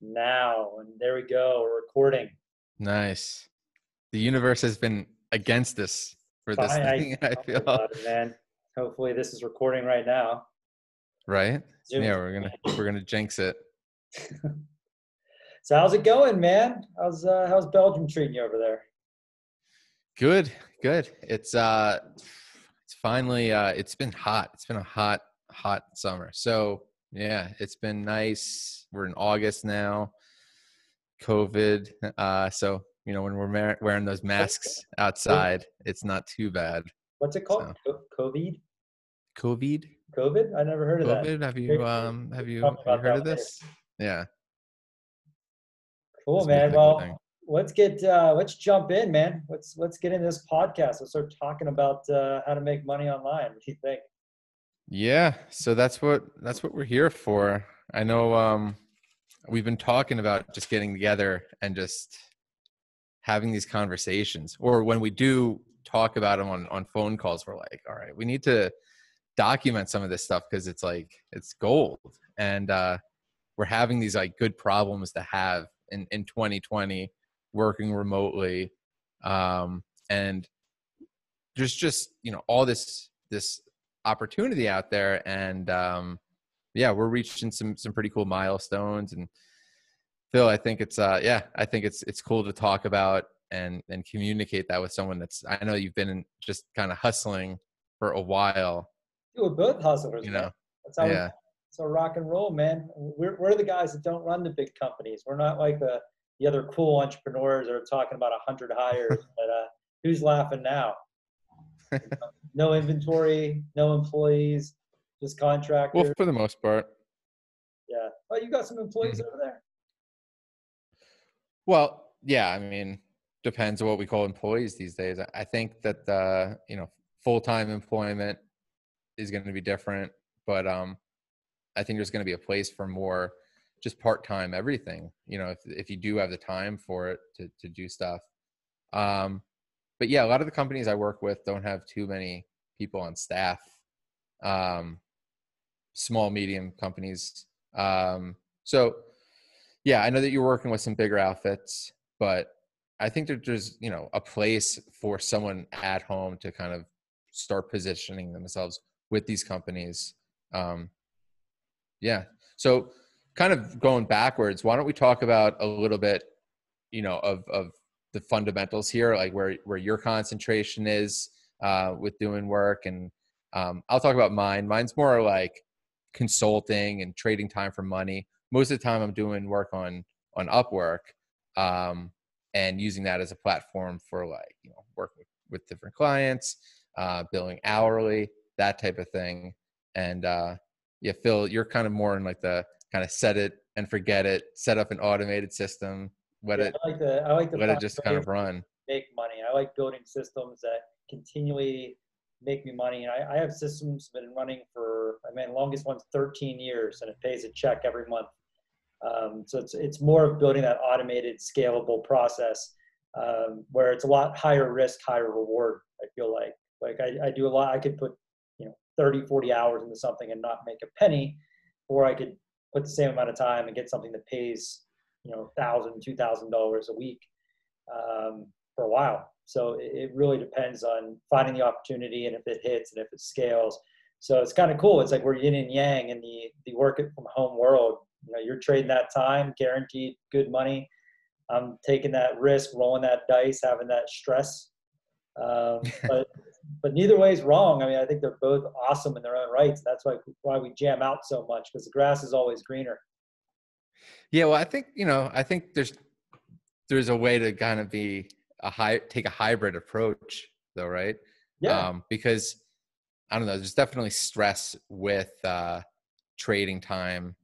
now. And there we go. We're recording. Nice. The universe has been against us for this I, thing, I, I feel. it, man. Hopefully this is recording right now. Right? Zoom. Yeah, we're gonna we're gonna jinx it. So how's it going, man? How's uh, how's Belgium treating you over there? Good, good. It's uh it's finally uh it's been hot. It's been a hot, hot summer. So yeah, it's been nice. We're in August now. COVID. Uh so you know when we're mar- wearing those masks outside, it's not too bad. What's it called? Co- COVID? COVID? COVID? I never heard of that. COVID? Have you um have you, have you heard of this? Yeah. Cool, a man. heck of a Well, thing. let's get uh, let's jump in, man. Let's let's get into this podcast. Let's start talking about uh, how to make money online. What do you think? Yeah, so that's what that's what we're here for. I know um we've been talking about just getting together and just having these conversations or when we do talk about them on on phone calls we're like, all right, we need to document some of this stuff because it's like it's gold and uh we're having these like good problems to have in in 2020 working remotely um and there's just you know all this this opportunity out there and um yeah we're reaching some some pretty cool milestones and phil i think it's uh yeah i think it's it's cool to talk about and and communicate that with someone that's i know you've been just kind of hustling for a while Dude, we're both hustlers, you man. know That's how we yeah So rock and roll, man. We're, we're the guys that don't run the big companies. We're not like the, the other cool entrepreneurs that are talking about a hundred hires. but uh, who's laughing now? no inventory, no employees, just contractors. well for the most part yeah. Oh, you got some employees Mm-hmm. over there. Well, yeah, I mean, depends on what we call employees these days. I- think that uh, you know, full-time employment is going to be different, but um I think there's going to be a place for more just part-time everything, you know, if if you do have the time for it to to do stuff. Um but yeah, a lot of the companies I work with don't have too many people on staff. Um small medium companies. Um so yeah, I know that you're working with some bigger outfits, but I think that there's, you know, a place for someone at home to kind of start positioning themselves with these companies. Um, yeah. So kind of going backwards, why don't we talk about a little bit, you know, of, of the fundamentals here, like where, where your concentration is uh, with doing work. And um, I'll talk about mine. Mine's more like consulting and trading time for money most of the time i'm doing work on on upwork um, and using that as a platform for like you know work with, with different clients uh, billing hourly that type of thing and uh, yeah phil you're kind of more in like the kind of set it and forget it set up an automated system let Yeah, it I like the I like the let it just kind of run make money. I like building systems that continually make me money. And I, I have systems that have been running for I mean longest one's 13 years and it pays a check every month. Um, so it's it's more of building that automated, scalable process um, where it's a lot higher risk, higher reward. I feel like like I, I do a lot. I could put you know 30, 40 hours into something and not make a penny, or I could put the same amount of time and get something that pays you know thousand, two thousand dollars a week um, for a while. So it, it really depends on finding the opportunity and if it hits and if it scales. So it's kind of cool. It's like we're yin and yang in the the work from home world. You know, you're trading that time, guaranteed good money. I'm taking that risk, rolling that dice, having that stress. Um, but but neither way is wrong. I mean, I think they're both awesome in their own rights. That's why why we jam out so much because the grass is always greener. Yeah, well, I think you know, I think there's there's a way to kind of be a high take a hybrid approach, though, right? Yeah, Um, because I don't know, there's definitely stress with uh, trading time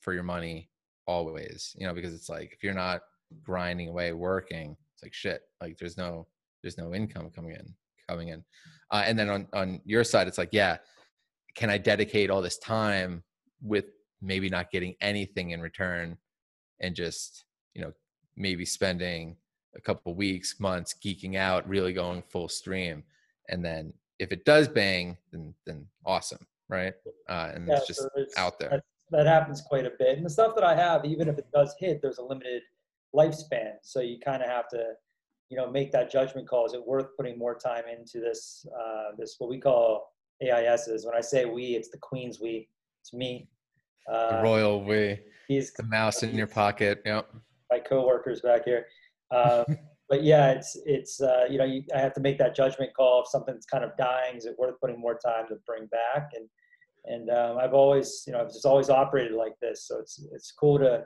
for your money always. You know, because it's like if you're not grinding away working, it's like shit. Like there's no there's no income coming in coming in, uh, and then on on your side, it's like yeah, can I dedicate all this time with maybe not getting anything in return and just you know maybe spending a couple weeks months geeking out really going full stream and then if it does bang then then awesome right uh, and yeah, it's just so it's- out there that happens quite a bit. And the stuff that I have, even if it does hit, there's a limited lifespan. So you kind of have to, you know, make that judgment call. Is it worth putting more time into this, uh, this what we call AISs? When I say we, it's the Queen's we. It's me. Uh, the royal we. He's the mouse in your pocket. Yep. My coworkers back here. Um, but yeah, it's it's uh, you know you, I have to make that judgment call if something's kind of dying. Is it worth putting more time to bring back? And and um, I've always you know I've just always operated like this. So it's it's cool to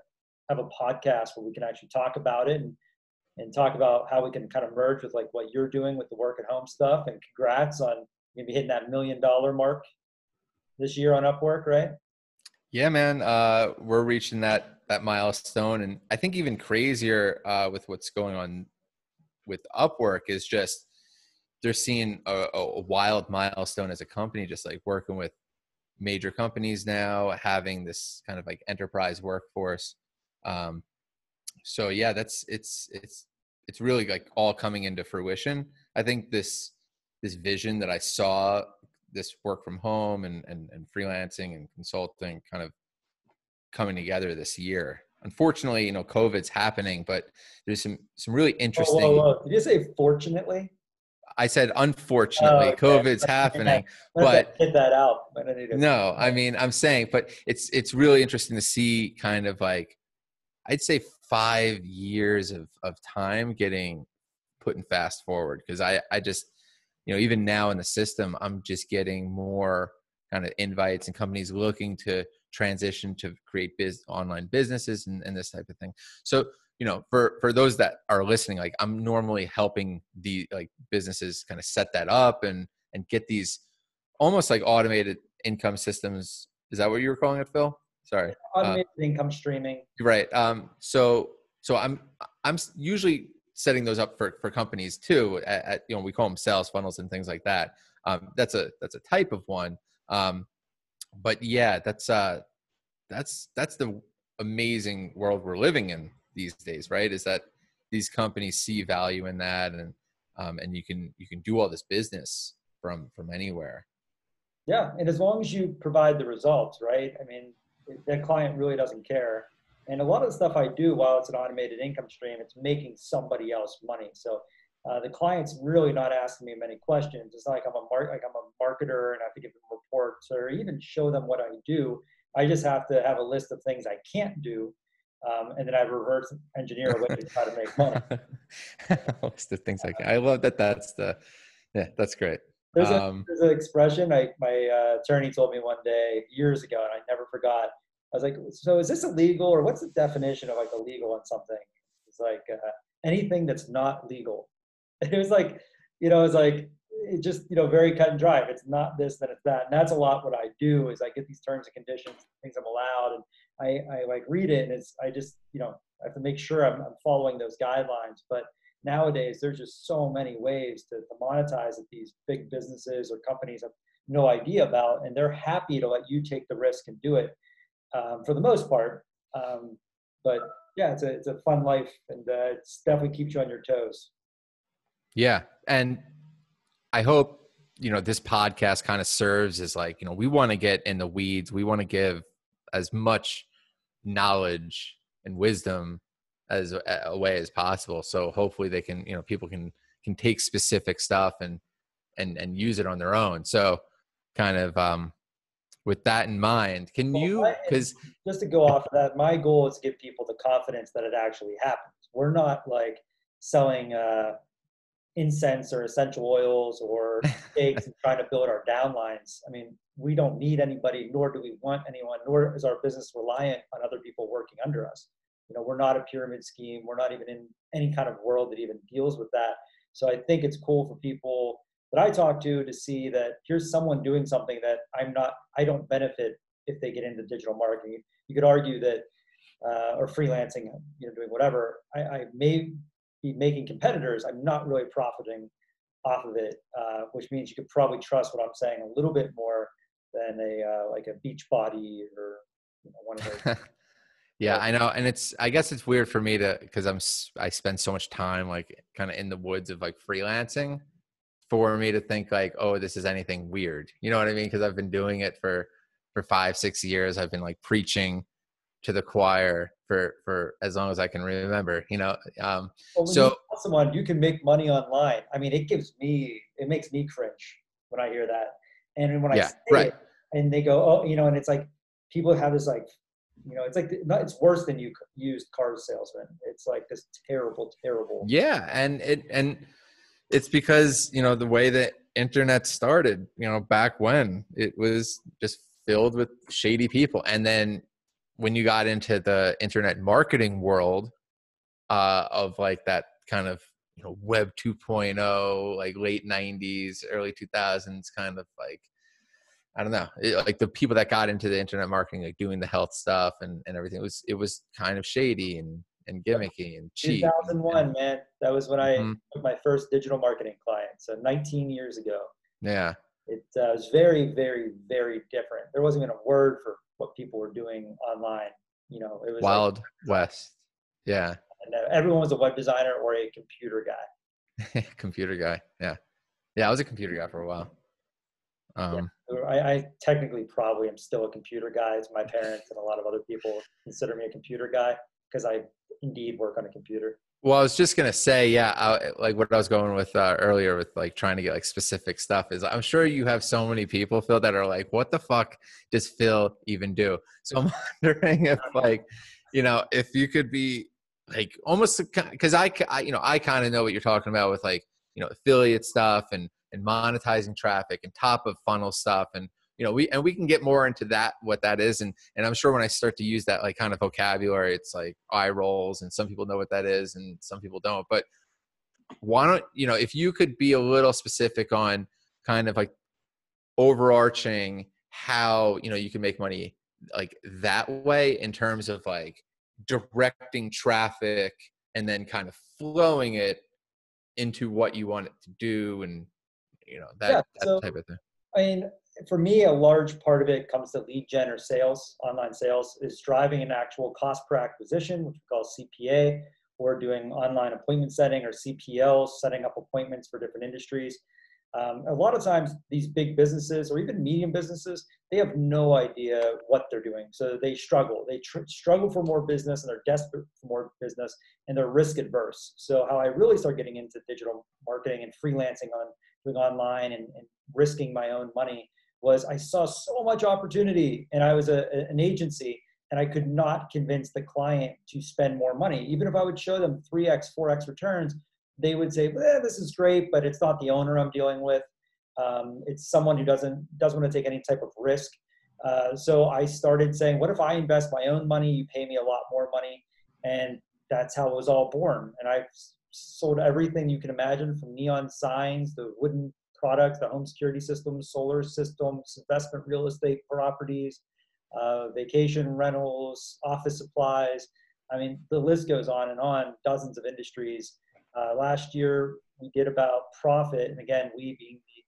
have a podcast where we can actually talk about it and and talk about how we can kind of merge with like what you're doing with the work at home stuff. And congrats on maybe hitting that million dollar mark this year on Upwork, right? Yeah, man. Uh, we're reaching that that milestone, and I think even crazier uh, with what's going on with Upwork is just they're seeing a, a, wild milestone as a company, just like working with major companies now, having this kind of like enterprise workforce. Um, so yeah, that's it's it's it's really like all coming into fruition. I think this this vision that I saw, this work from home and and, and freelancing and consulting, kind of coming together this year unfortunately, you know, COVID's happening, but there's some some really oh, interesting. Whoa, whoa, whoa. Did you say fortunately? I said oh, unfortunately, oh, okay. COVID's happening, but hit that out. no, I mean I'm saying, but it's it's really interesting to see kind of like I'd say five years of of time getting put in fast forward because I I just you know even now in the system I'm just getting more kind of invites and companies looking to transition to create biz online businesses and, and this type of thing. So you know for for those that are listening like i'm normally helping the like businesses kind of set that up and and get these almost like automated income systems. Is that what you were calling it phil? Sorry. Automated uh, income streaming. right um so so i'm i'm usually setting those up for for companies too at, at you know we call them sales funnels and things like that um that's a that's a type of one um but yeah, that's uh, that's that's the amazing world we're living in these days, right? Is that these companies see value in that, and um, and you can you can do all this business from from anywhere. Yeah, and as long as you provide the results, right? I mean, that client really doesn't care. And a lot of the stuff I do, while it's an automated income stream, it's making somebody else money. So uh, the client's really not asking me many questions. It's not like I'm a mar- like I'm a marketer and I have to give them reports or even show them what I do. I just have to have a list of things I can't do, um, and then I reverse engineer a way to try to make money. list of things I can. I love that. That's the yeah. That's great. There's, um, a, there's an expression I, my uh, attorney told me one day years ago, and I never forgot. I was like, "So is this illegal, or what's the definition of like illegal on something?" It's like uh, anything that's not legal. it was like, you know, it's like it just you know very cut and dry. If it's not this, then it's that. And that's a lot what I do is I get these terms and conditions, things I'm allowed, and I, I like read it, and it's I just you know I have to make sure I'm, I'm following those guidelines. But nowadays there's just so many ways to, to monetize that these big businesses or companies have no idea about, and they're happy to let you take the risk and do it um, for the most part. Um, but yeah, it's a it's a fun life, and uh, it definitely keeps you on your toes. Yeah. And I hope, you know, this podcast kind of serves as like, you know, we want to get in the weeds. We want to give as much knowledge and wisdom as away as possible. So hopefully they can, you know, people can can take specific stuff and and and use it on their own. So kind of um with that in mind, can well, you because just to go off of that, my goal is to give people the confidence that it actually happens. We're not like selling uh incense or essential oils or steaks and trying to build our downlines. I mean, we don't need anybody, nor do we want anyone, nor is our business reliant on other people working under us. You know, we're not a pyramid scheme. We're not even in any kind of world that even deals with that. So I think it's cool for people that I talk to to see that here's someone doing something that I'm not, I don't benefit if they get into digital marketing. You could argue that, uh, or freelancing, you know, doing whatever. I, I may be making competitors, I'm not really profiting off of it, uh, which means you could probably trust what I'm saying a little bit more than a uh, like a Beachbody or you know, one of those. yeah, I know, and it's I guess it's weird for me to because I'm I spend so much time like kind of in the woods of like freelancing for me to think like oh this is anything weird you know what i mean because i've been doing it for for five, six years. I've been like preaching to the choir for for as long as I can remember. You know, um, Well, so you someone you can make money online, I mean, it gives me, it makes me cringe when I hear that. And when I Yeah, say right. it, and they go, oh, you know, and it's like people have this like, you know, it's like it's worse than you used car salesman. It's like this terrible, terrible. yeah, and it and it's because you know the way that internet started. You know, back when it was just filled with shady people, and then when you got into the internet marketing world uh, of like that kind of you know web 2.0 like late 90s early 2000s kind of like i don't know it, like the people that got into the internet marketing like doing the health stuff and, and everything it was it was kind of shady and and gimmicky and cheap 2001, man. That was when I Mhm. took my first digital marketing client. So 19 years ago. yeah It uh, was very, very, very different. There wasn't even a word for what people were doing online. You know, it was like- wild west yeah and uh, everyone was a web designer or a computer guy. computer guy yeah yeah i was a computer guy for a while um I, I technically probably am still a computer guy. It's my parents and a lot of other people consider me a computer guy because I indeed work on a computer. Well, I was just gonna say, yeah, I, like what I was going with uh, earlier with like trying to get like specific stuff is I'm sure you have so many people, Phil, that are like, what the fuck does Phil even do? So I'm wondering if like, you know, if you could be like almost because I, I, you know, I kind of know what you're talking about with like, you know, affiliate stuff and and monetizing traffic and top of funnel stuff and you know we and we can get more into that what that is and and i'm sure when i start to use that like kind of vocabulary it's like eye rolls and some people know what that is and some people don't but why don't you know if you could be a little specific on kind of like overarching how you know you can make money like that way in terms of like directing traffic and then kind of flowing it into what you want it to do and you know that, Yeah, that so- type of thing. I mean, for me, a large part of it comes to lead gen or sales, online sales, is driving an actual cost per acquisition, which we call CPA, or doing online appointment setting or CPLs, setting up appointments for different industries. Um, a lot of times, these big businesses or even medium businesses, they have no idea what they're doing. So they struggle. They tr- struggle for more business and they're desperate for more business and they're risk adverse. So, how I really start getting into digital marketing and freelancing on doing online and, and risking my own money was I saw so much opportunity and I was a, an agency and I could not convince the client to spend more money. Even if I would show them 3x, 4x returns, they would say, well, this is great, but it's not the owner I'm dealing with. Um, it's someone who doesn't doesn't want to take any type of risk. Uh, so I started saying, what if I invest my own money? You pay me a lot more money, and that's how it was all born. And I sold everything you can imagine, from neon signs, the wooden products, the home security systems, solar systems, investment real estate properties, uh, vacation rentals, office supplies. I mean, the list goes on and on. Dozens of industries. Uh, last year, we did about profit, and again, we being the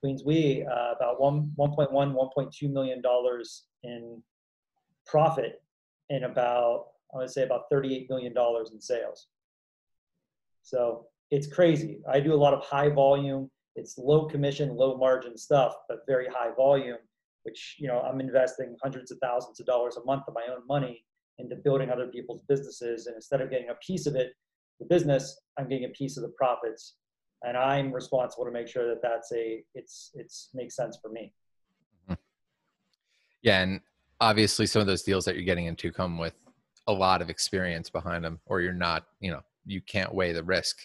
Queens We, uh, about one, 1.1, 1.2 million dollars in profit, and about I would say about 38 million dollars in sales. So it's crazy. I do a lot of high volume. It's low commission, low margin stuff, but very high volume. Which you know, I'm investing hundreds of thousands of dollars a month of my own money into building other people's businesses, and instead of getting a piece of it, the business, I'm getting a piece of the profits, and I'm responsible to make sure that that's a it's it's makes sense for me. Mm-hmm. Yeah, and obviously some of those deals that you're getting into come with a lot of experience behind them, or you're not, you know, you can't weigh the risk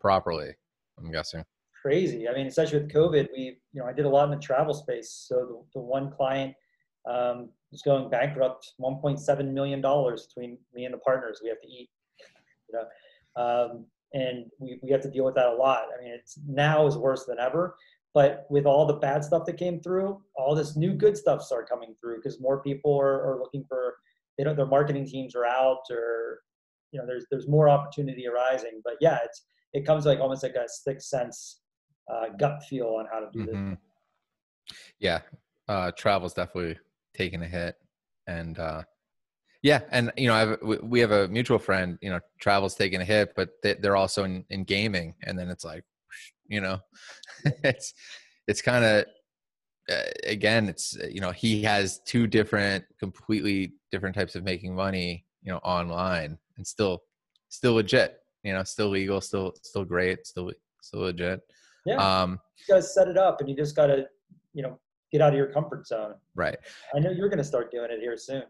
properly. I'm guessing. Crazy. I mean, especially with COVID, we, you know, I did a lot in the travel space. So the, the one client um, going bankrupt, 1.7 million dollars between me and the partners. We have to eat, you know, um, and we we have to deal with that a lot. I mean, it's now is worse than ever. But with all the bad stuff that came through, all this new good stuff started coming through because more people are, are looking for, they don't, their marketing teams are out or, you know, there's there's more opportunity arising. But yeah, it's it comes like almost like a sixth sense uh, gut feel on how to do this. Mhm. Yeah, uh, travel's definitely taking a hit, and uh, yeah, and you know, I've, we- have a mutual friend. You know, travel's taking a hit, but they, they're also in, in gaming, and then it's like, you know, it's it's kind of uh, again, it's you know he has two different, completely different types of making money, you know, online and still still legit. You know, still legal, still still great, still still legit. Yeah. Um, You guys set it up, and you just gotta, you know, get out of your comfort zone. right. I know you're gonna start doing it here soon.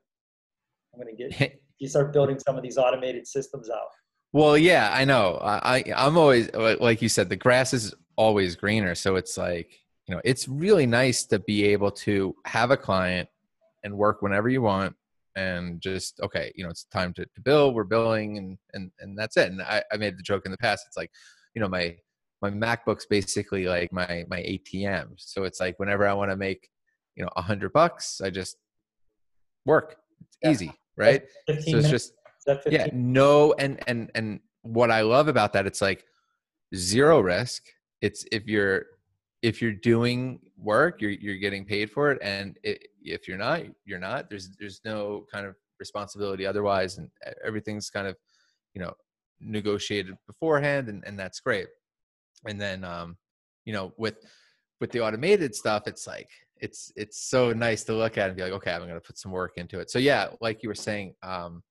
I'm gonna get you start building some of these automated systems out. Well, yeah, I know. I, I I'm always like like you said, the grass is always greener. So it's like you know, it's really nice to be able to have a client and work whenever you want, and just okay, you know, it's time to, to bill. We're billing, and and and that's it. And I, I made the joke in the past. It's like, you know, my my MacBook's basically like my my ATM. So it's like whenever I want to make you know a hundred bucks, I just work. It's Yeah. easy, right? So it's minutes. just Is that 15? yeah no and and and what i love about that it's like zero risk it's if you're if you're doing work you're you're getting paid for it and it, if you're not you're not there's there's no kind of responsibility otherwise and everything's kind of you know negotiated beforehand and, and that's great and then um you know with with the automated stuff it's like it's it's so nice to look at and be like okay i'm going to put some work into it so yeah like you were saying um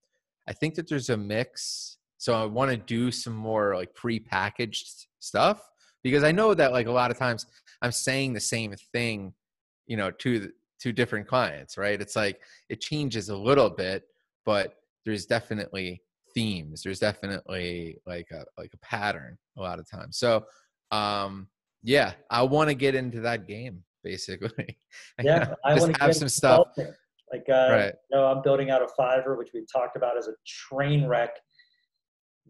I think that there's a mix. So I want to do some more like pre-packaged stuff because I know that like a lot of times I'm saying the same thing, you know, to to different clients, right? It's like it changes a little bit, but there's definitely themes. There's definitely like a like a pattern a lot of times. So um yeah, I want to get into that game basically. Yeah, I want to have some stuff. Like, uh, Right. you know, I'm building out a Fiverr, which we've talked about as a train wreck,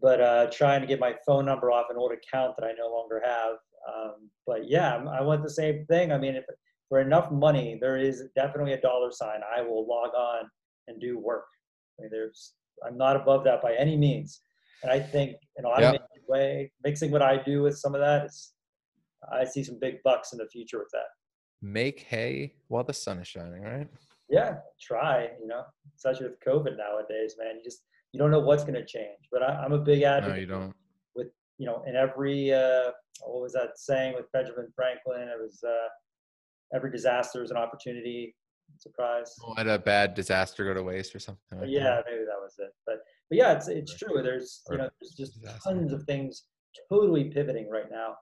but uh, trying to get my phone number off an old account that I no longer have. Um, but yeah, I want the same thing. I mean, if for enough money, there is definitely a dollar sign. I will log on and do work. I mean, there's, I'm not above that by any means. And I think in Yeah. automated way, mixing what I do with some of that is, I see some big bucks in the future with that. Make hay while the sun is shining, right? Yeah, try. You know, especially with COVID nowadays, man. You just you don't know what's going to change. But I, I'm a big advocate. No, you don't. With you know, in every uh, what was that saying with Benjamin Franklin? It was uh, every disaster is an opportunity. Surprise. Don't let a bad disaster go to waste or something. Like yeah, maybe that was it. But but yeah, it's it's true. There's you know there's just tons of things totally pivoting right now,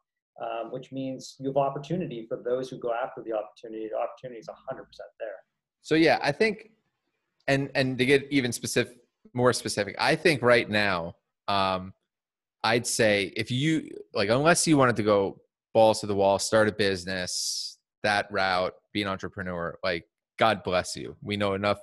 um, which means you have opportunity for those who go after the opportunity. The opportunity is 100% there. So yeah, I think, and and to get even specific, more specific, I think right now, um, I'd say if you like, unless you wanted to go balls to the wall, start a business, that route, be an entrepreneur, like God bless you. We know enough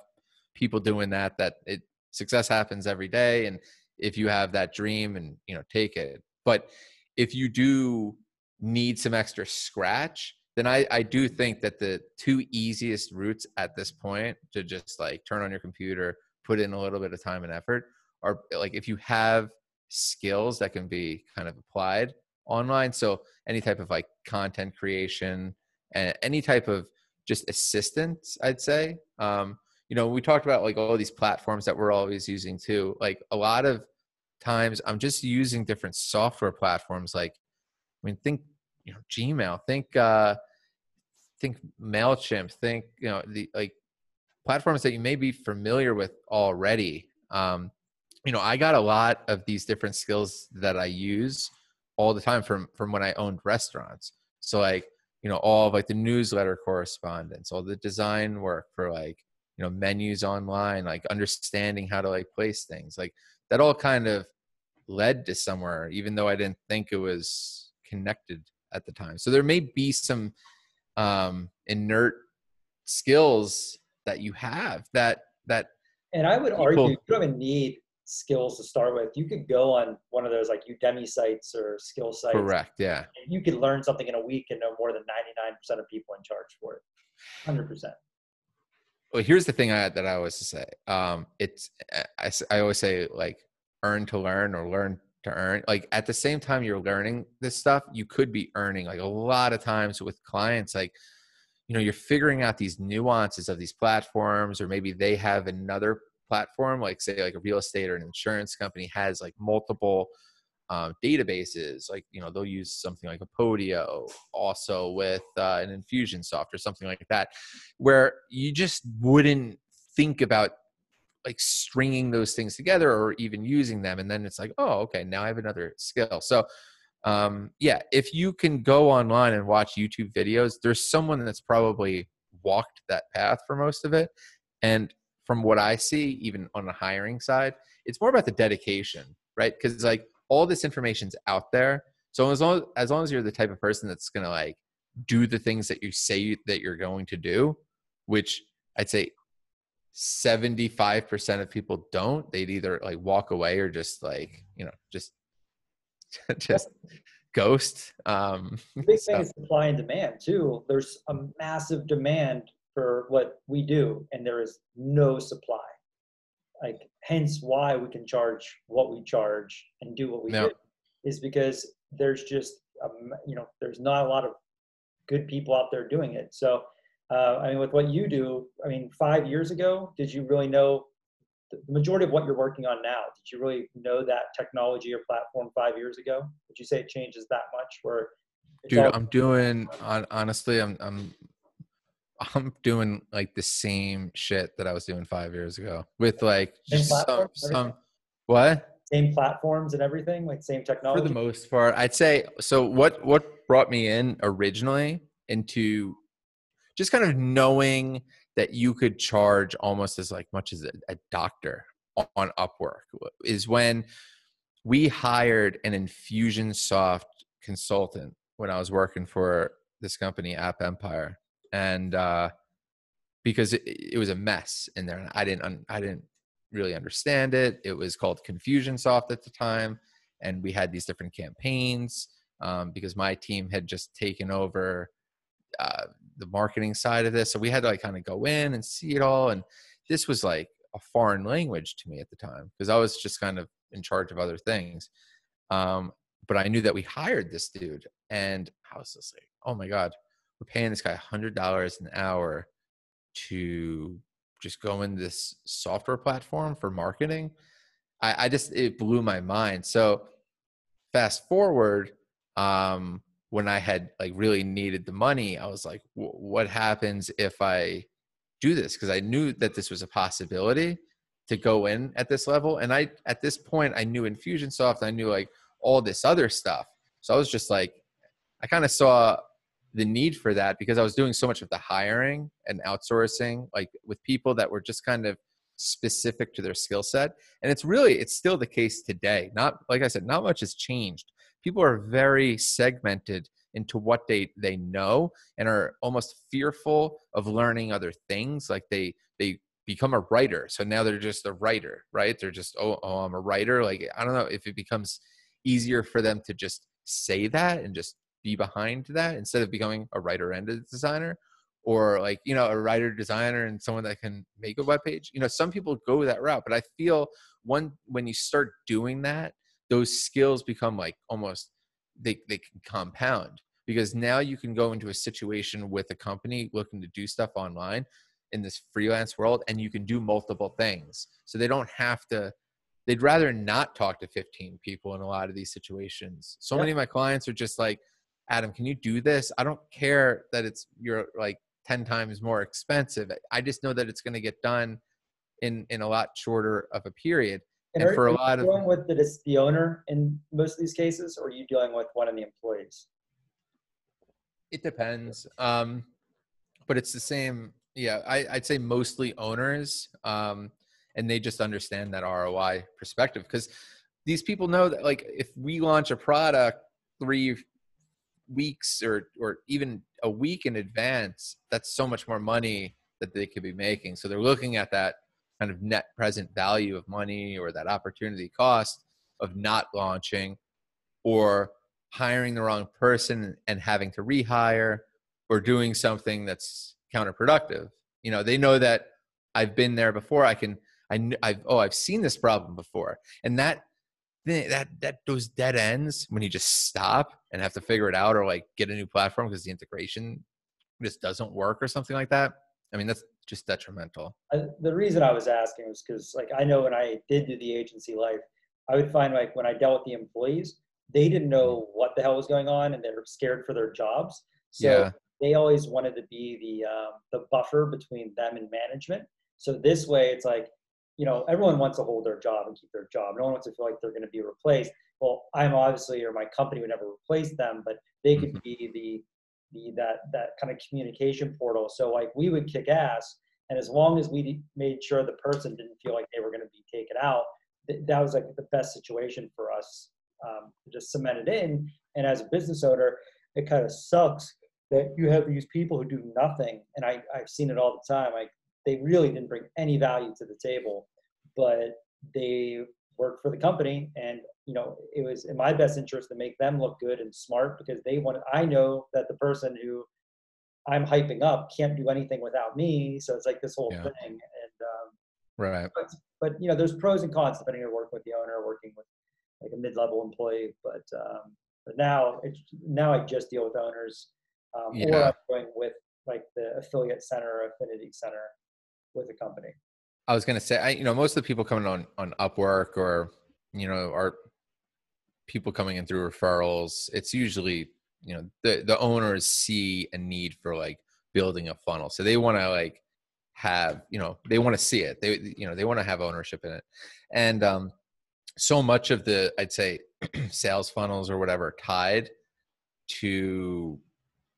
people doing that that it success happens every day, and if you have that dream and you know take it, but if you do need some extra scratch then I, I do think that the two easiest routes at this point to just like turn on your computer, put in a little bit of time and effort are like if you have skills that can be kind of applied online. So any type of like content creation and any type of just assistance, I'd say. Um, you know, we talked about like all these platforms that we're always using too. Like a lot of times I'm just using different software platforms like I mean think you know Gmail, think uh think Mailchimp, think you know the like platforms that you may be familiar with already. Um, you know, I got a lot of these different skills that I use all the time from from when I owned restaurants. So like you know all of like the newsletter correspondence, all the design work for like you know menus online, like understanding how to like place things, like that all kind of led to somewhere, even though I didn't think it was connected at the time. So there may be some um, inert skills that you have that that And I would People- argue you don't even need skills to start with. You could go on one of those like Udemy sites or skill sites. correct, yeah, You could learn something in a week and know more than 99% of people in charge for it. 100%. well here's the thing I, that i always say um it's I, I always say like earn to learn or learn to earn like at the same time you're learning this stuff you could be earning like a lot of times with clients like you know you're figuring out these nuances of these platforms or maybe they have another platform like say like a real estate or an insurance company has like multiple um, databases like you know they'll use something like a podio also with uh, an infusionsoft or something like that where you just wouldn't think about like stringing those things together or even using them and then it's like oh okay now i have another skill. So um, yeah if you can go online and watch youtube videos there's someone that's probably walked that path for most of it and from what i see even on the hiring side it's more about the dedication right because like all this information's out there. So as long as long as you're the type of person that's gonna like do the things that you say that you're going to do, which I'd say 75% of people don't, they'd either like walk away or just like, you know, just just ghost. Um the big so. thing is supply and demand too. There's a massive demand for what we do and there is no supply. Like hence why we can charge what we charge and do what we do is because there's just um, you know there's not a lot of good people out there doing it. So uh, i mean with what you do i mean five years ago did you really know the majority of what you're working on now? Did you really know that technology or platform five years ago? Would you say it changes that much where dude i'm doing honestly i'm i'm I'm doing like the same shit that I was doing five years ago with like some, some what? Same platforms and everything? Like same technology for the most part i'd say so what what brought me in originally into just kind of knowing that you could charge almost as like much as a, a doctor on upwork is when we hired an infusionsoft consultant when i was working for this company app empire and uh, because it, it, was a mess in there, and I didn't I didn't really understand it. It was called Confusionsoft at the time, and we had these different campaigns um, because my team had just taken over uh, the marketing side of this, so we had to like kind of go in and see it all, and this was like a foreign language to me at the time because I was just kind of in charge of other things. Um, but I knew that we hired this dude, and I was just like, oh my god, we're paying this guy $100 an hour to just go in this software platform for marketing. I, I just, it blew my mind. So fast forward, um, when I had like really needed the money, I was like, what happens if I do this? Because I knew that this was a possibility to go in at this level. And I, at this point, I knew Infusionsoft, I knew like all this other stuff. So I was just like, I kind of saw the need for that because I was doing so much of the hiring and outsourcing, like with people that were just kind of specific to their skill set. And it's really, it's still the case today. Not, like I said, not much has changed. People are very segmented into what they they know and are almost fearful of learning other things like they they become a writer so now they're just a writer right they're just oh, oh i'm a writer like i don't know if it becomes easier for them to just say that and just be behind that instead of becoming a writer and a designer or like you know a writer designer and someone that can make a web page? You know some people go that route but i feel one when you start doing that those skills become like almost they, they can compound because now you can go into a situation with a company looking to do stuff online in this freelance world and you can do multiple things. So they don't have to they'd rather not talk to 15 people in a lot of these situations. So many of my clients are just like Adam, can you do this? I don't care that it's you're like 10 times more expensive. I just know that it's going to get done in in a lot shorter of a period. And, and are, for a lot of dealing with the, the owner in most of these cases, or are you dealing with one of the employees? It depends. Um, but it's the same. Yeah, I, would say mostly owners, um, and they just understand that ROI perspective because these people know that like if we launch a product three weeks or or even a week in advance that's so much more money that they could be making. So they're looking at that kind of net present value of money or that opportunity cost of not launching or hiring the wrong person and having to rehire or doing something that's counterproductive. You know they know that i've been there before. I can I, I've oh I've seen this problem before, and that that that those dead ends when you just stop and have to figure it out or like get a new platform because the integration just doesn't work or something like that. I mean, that's just detrimental. the reason I was asking was because, like, I know when I did do the agency life, I would find like when I dealt with the employees, they didn't know what the hell was going on and they were scared for their jobs. So Yeah. they always wanted to be the um, the buffer between them and management. So this way, it's like, you know, everyone wants to hold their job and keep their job. No one wants to feel like they're going to be replaced. Well, I'm obviously, or my company would never replace them, but they could be the the that that kind of communication portal. So like we would kick ass, and as long as we made sure the person didn't feel like they were going to be taken out, th- that was like the best situation for us um, to just cement it in. And as a business owner, it kind of sucks that you have these people who do nothing. And I, I've seen it all the time. Like they really didn't bring any value to the table, but they worked for the company. And, you know, it was in my best interest to make them look good and smart because they wanted, I know that the person who I'm hyping up can't do anything without me. So it's like this whole Yeah. thing. And, um, Right. but, but you know, there's pros and cons depending on working with the owner, working with like a mid-level employee. But um, but now it's now I just deal with owners, um, or I'm going with like the affiliate center affinity center with a company. I was gonna say, I, you know, most of the people coming on on Upwork or you know are people coming in through referrals. It's usually you know the the owners see a need for like building a funnel, so they want to like have you know they want to see it. They you know they want to have ownership in it, and um, so much of the I'd say sales funnels or whatever tied to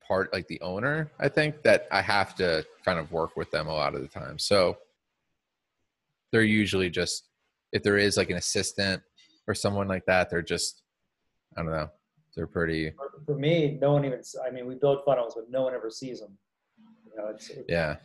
part like the owner i think that i have to kind of work with them a lot of the time so they're usually just if there is like an assistant or someone like that they're just i don't know they're pretty For, me, no one even. i mean, we build funnels, but no one ever sees them. You know, it's, it's yeah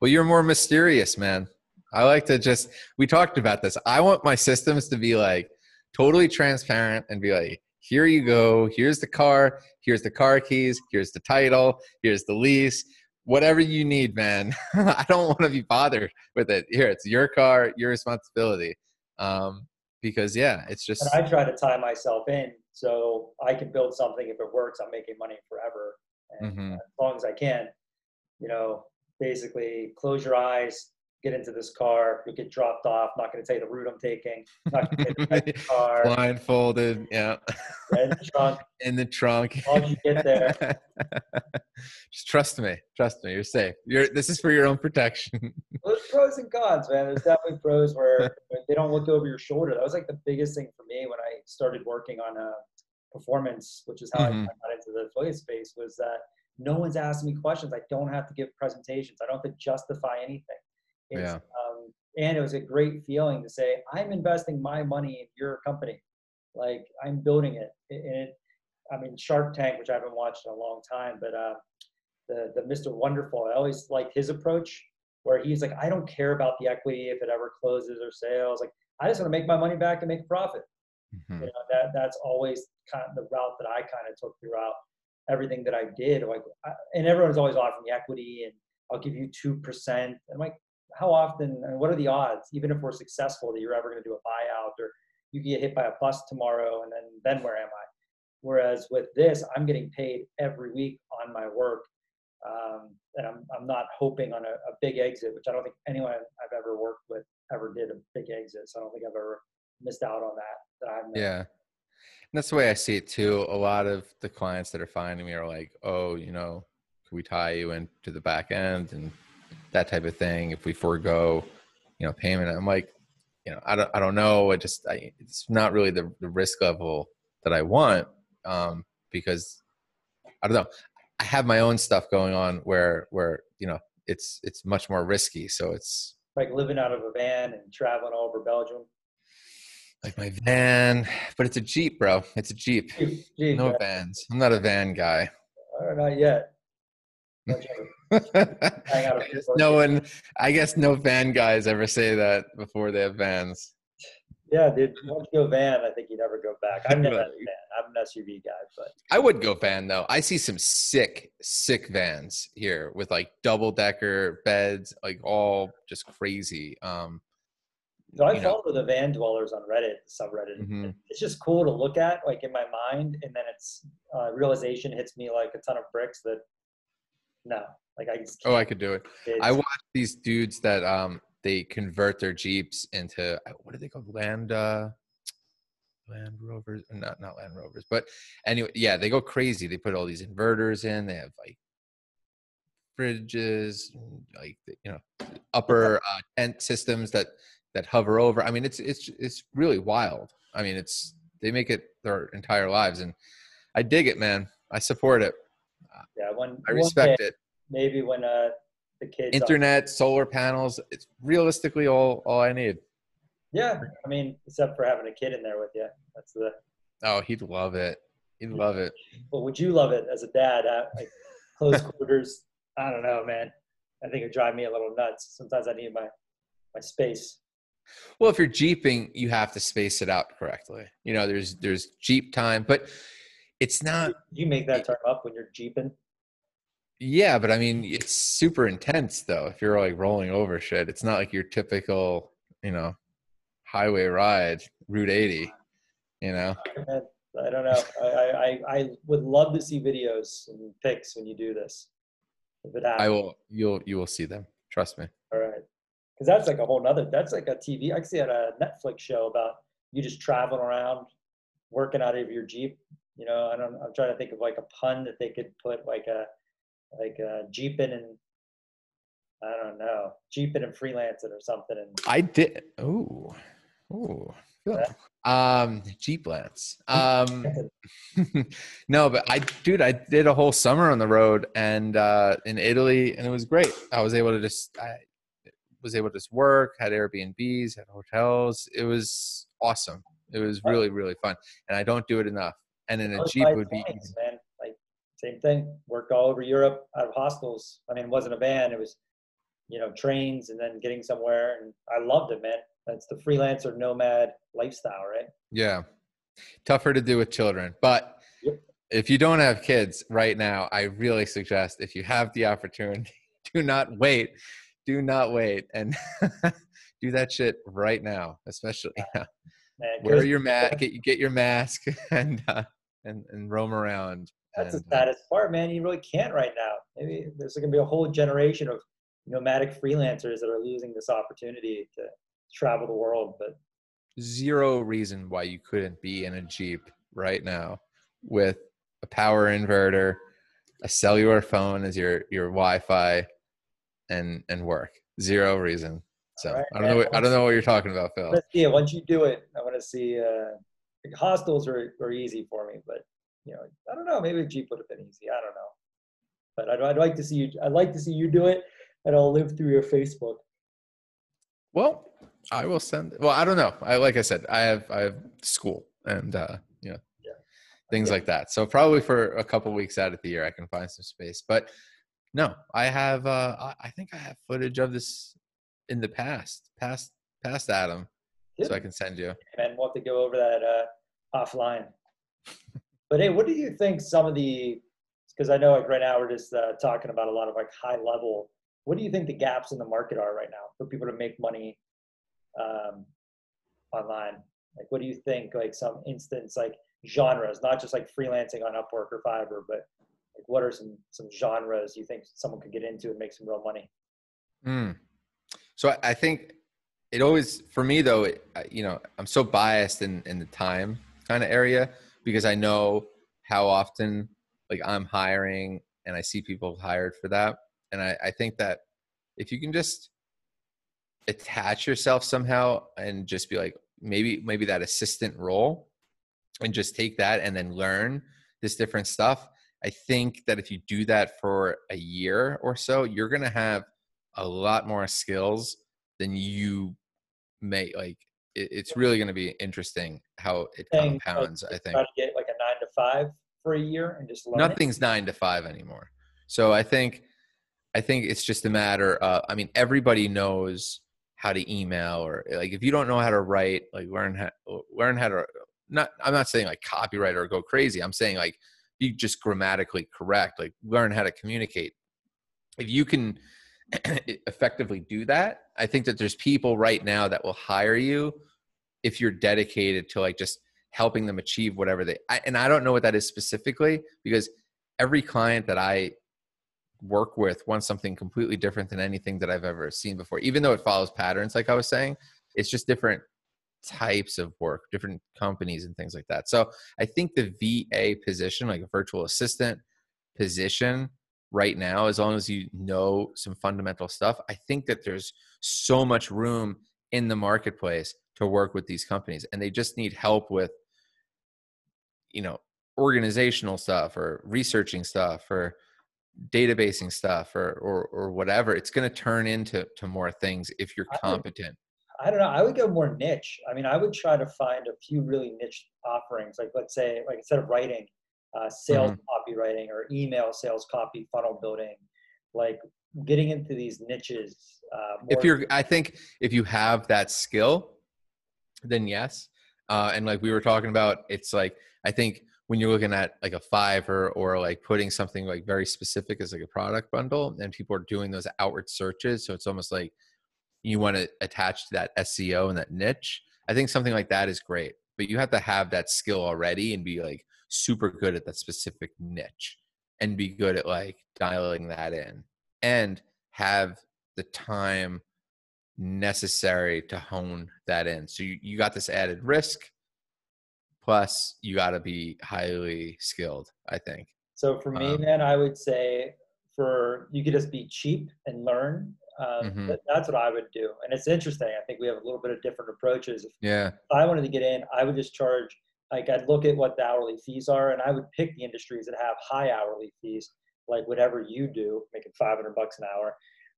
well you're more mysterious man i like to just we talked about this i want my systems to be like totally transparent and be like here you go. Here's the car. Here's the car keys. Here's the title. Here's the lease. Whatever you need man. I don't want to be bothered with it. Here it's your car your responsibility. Um because yeah it's just and I try to tie myself in so I can build something. If it works, I'm making money forever, and Mhm. uh, as long as I can, you know, basically close your eyes, get into this car, you'll get dropped off. Not going to tell you the route I'm taking. Not going to the car, blindfolded yeah in the trunk. in the trunk long you get there, just trust me trust me you're safe you're this is for your own protection Well, there's pros and cons, man. There's definitely pros where they don't look over your shoulder. That was like the biggest thing for me when I started working on uh, performance, which is how I Mhm. got into the affiliate space, was that no one's asking me questions. I don't have to give presentations. I don't have to justify anything. It's, Yeah. um, and it was a great feeling to say, I'm investing my money in your company. Like I'm building it. And it, I mean, Shark Tank, which I haven't watched in a long time, but uh, the, the Mr. Wonderful, I always liked his approach where he's like, I don't care about the equity if it ever closes or sales. Like, I just want to make my money back and make a profit. Mhm. You know, that that's always kind of the route that I kind of took throughout everything that I did. Like, I, and everyone's always offering me equity and I'll give you 2%. I'm like, how often and what are the odds, even if we're successful, that you're ever going to do a buyout or you get hit by a bus tomorrow and then, then where am I? Whereas with this, I'm getting paid every week on my work. Um, and I'm, I'm not hoping on a, a big exit, which I don't think anyone I've ever worked with ever did a big exit. So I don't think I've ever missed out on that. that I've. Yeah. And that's the way I see it too. A lot of the clients that are finding me are like, oh, you know, can we tie you into the back end and that type of thing if we forego, you know, payment? I'm like, you know, I don't, I don't know. I just, I, it's not really the, the risk level that I want um, because I don't know. I have my own stuff going on where, where, you know, it's, it's much more risky. So it's, Like living out of a van and traveling all over Belgium. like my van, but it's a Jeep, bro. It's a Jeep. Gee, No man, vans. I'm not a van guy. uh, not yet. no one, I guess no van guys ever say that before they have vans. Yeah, dude. Once you go van, I think you never go back. I'm not a van. I'm an SUV guy, but I would go van though. I see some sick, sick vans here with like double decker beds, like all just crazy. Um, so I You know. follow the van dwellers on Reddit, subreddit. Mhm. It's just cool to look at, like in my mind, and then it's uh, realization hits me like a ton of bricks that no, like I just oh, can't. I could do it. It's- I watch these dudes that um they convert their Jeeps into uh, what do they call land uh Land Rovers, not not Land Rovers, but anyway, yeah, they go crazy. They put all these inverters in. They have like fridges, like you know, upper uh, tent systems that that hover over. I mean, it's it's it's really wild. I mean, it's they make it their entire lives, and I dig it, man. I support it. Yeah, when I respect day, it. Maybe when uh the kids internet, solar panels, it's realistically all all I need. Yeah, I mean, except for having a kid in there with you. That's the. Oh, he'd love it. He'd love it. But would you love it as a dad? Uh, like close quarters. I don't know, man. I think it would drive me a little nuts. Sometimes I need my my space. Well, if you're jeeping, you have to space it out correctly. You know, there's there's jeep time, but it's not. You make that term up when you're jeeping. Yeah, but I mean, it's super intense though. If you're like rolling over shit, it's not like your typical, you know, highway ride, Route 80. You know. I don't know. I, I I would love to see videos and pics when you do this. If it happens. I will. You'll you will see them. Trust me. All right. Because that's like a whole nother. That's like a TV. I see had a Netflix show about you just traveling around, working out of your jeep. You know, I don't. I'm trying to think of like a pun that they could put like a like uh, jeeping and I don't know, jeeping and freelancing or something. And I did. Oh, oh. Um, Jeep Lance. Um, no, but I, dude, I did a whole summer on the road and uh, in Italy, and it was great. I was able to just, I was able to just work, had Airbnbs, had hotels. It was awesome. It was really, really fun, and I don't do it enough. And then a Jeep would be, man. like Same thing. Worked all over Europe out of hostels. I mean, it wasn't a van. It was, you know, trains and then getting somewhere. And I loved it, man. That's the freelancer nomad lifestyle, right? Yeah. Tougher to do with children. But yep. if you don't have kids right now, I really suggest if you have the opportunity, do not wait. Do not wait and do that shit right now, especially yeah. Wear your mask, get, get your mask and, uh, and, and roam around. That's and, the uh, saddest part, man. You really can't right now. Maybe there's going to be a whole generation of nomadic freelancers that are losing this opportunity to travel the world. But zero reason why you couldn't be in a Jeep right now with a power inverter, a cellular phone as your your Wi-Fi, and and work. Zero reason. So right, I don't man. know. What, I don't know what you're talking about, Phil. Let's see it. Once you do it, I want to see. Uh, hostels are, are easy for me, but you know, I don't know. Maybe a Jeep would have been easy. I don't know. But I'd, I'd like to see you. I'd like to see you do it, and I'll live through your Facebook. Well, I will send. Well, I don't know. I like I said, I have I have school and uh, you know yeah. things yeah. like that. So probably for a couple weeks out of the year, I can find some space. But no, I have. Uh, I think I have footage of this in the past, past past Adam, yeah. so I can send you. And we'll have to go over that uh, offline. But hey, what do you think some of the, because I know like right now we're just uh, talking about a lot of like high level, what do you think the gaps in the market are right now for people to make money um, online? Like, what do you think like some instance, like genres, not just like freelancing on Upwork or Fiverr, but like what are some, some genres you think someone could get into and make some real money? Mm. So I think it always, for me though, it, you know, I'm so biased in, in the time kind of area because I know how often like I'm hiring and I see people hired for that. And I, I think that if you can just attach yourself somehow and just be like maybe maybe that assistant role and just take that and then learn this different stuff i think that if you do that for a year or so you're going to have a lot more skills than you may like it, it's really going to be interesting how it compounds. I think. Try to get like a nine to five for a year and just nothing's it. nine to five anymore. So I think, I think it's just a matter. Of, I mean, everybody knows how to email or like if you don't know how to write, like learn how learn how to. Not, I'm not saying like copyright or go crazy. I'm saying like be just grammatically correct. Like learn how to communicate. If you can effectively do that, I think that there's people right now that will hire you if you're dedicated to like just helping them achieve whatever they I, and I don't know what that is specifically because every client that I work with wants something completely different than anything that I've ever seen before even though it follows patterns like I was saying it's just different types of work, different companies and things like that. So I think the VA position, like a virtual assistant position right now, as long as you know some fundamental stuff, I think that there's so much room in the marketplace to work with these companies and they just need help with you know organizational stuff or researching stuff or databasing stuff or or, or whatever it's going to turn into to more things if you're competent I don't know. I would go more niche. I mean, I would try to find a few really niche offerings. Like, let's say, like instead of writing, uh, sales mm-hmm. copywriting or email sales copy, funnel building, like getting into these niches. Uh, if you're, I think if you have that skill, then yes. Uh, and like we were talking about, it's like I think when you're looking at like a Fiverr or like putting something like very specific as like a product bundle, and people are doing those outward searches, so it's almost like you want to attach to that SEO and that niche. I think something like that is great, but you have to have that skill already and be like super good at that specific niche and be good at like dialing that in and have the time necessary to hone that in. So you, you got this added risk, plus you got to be highly skilled, I think. So for me, um, man, I would say for you could just be cheap and learn. Um, mm-hmm. that's what I would do. And it's interesting. I think we have a little bit of different approaches. If, yeah. If I wanted to get in, I would just charge, like I'd look at what the hourly fees are and I would pick the industries that have high hourly fees, like whatever you do, making 500 bucks an hour.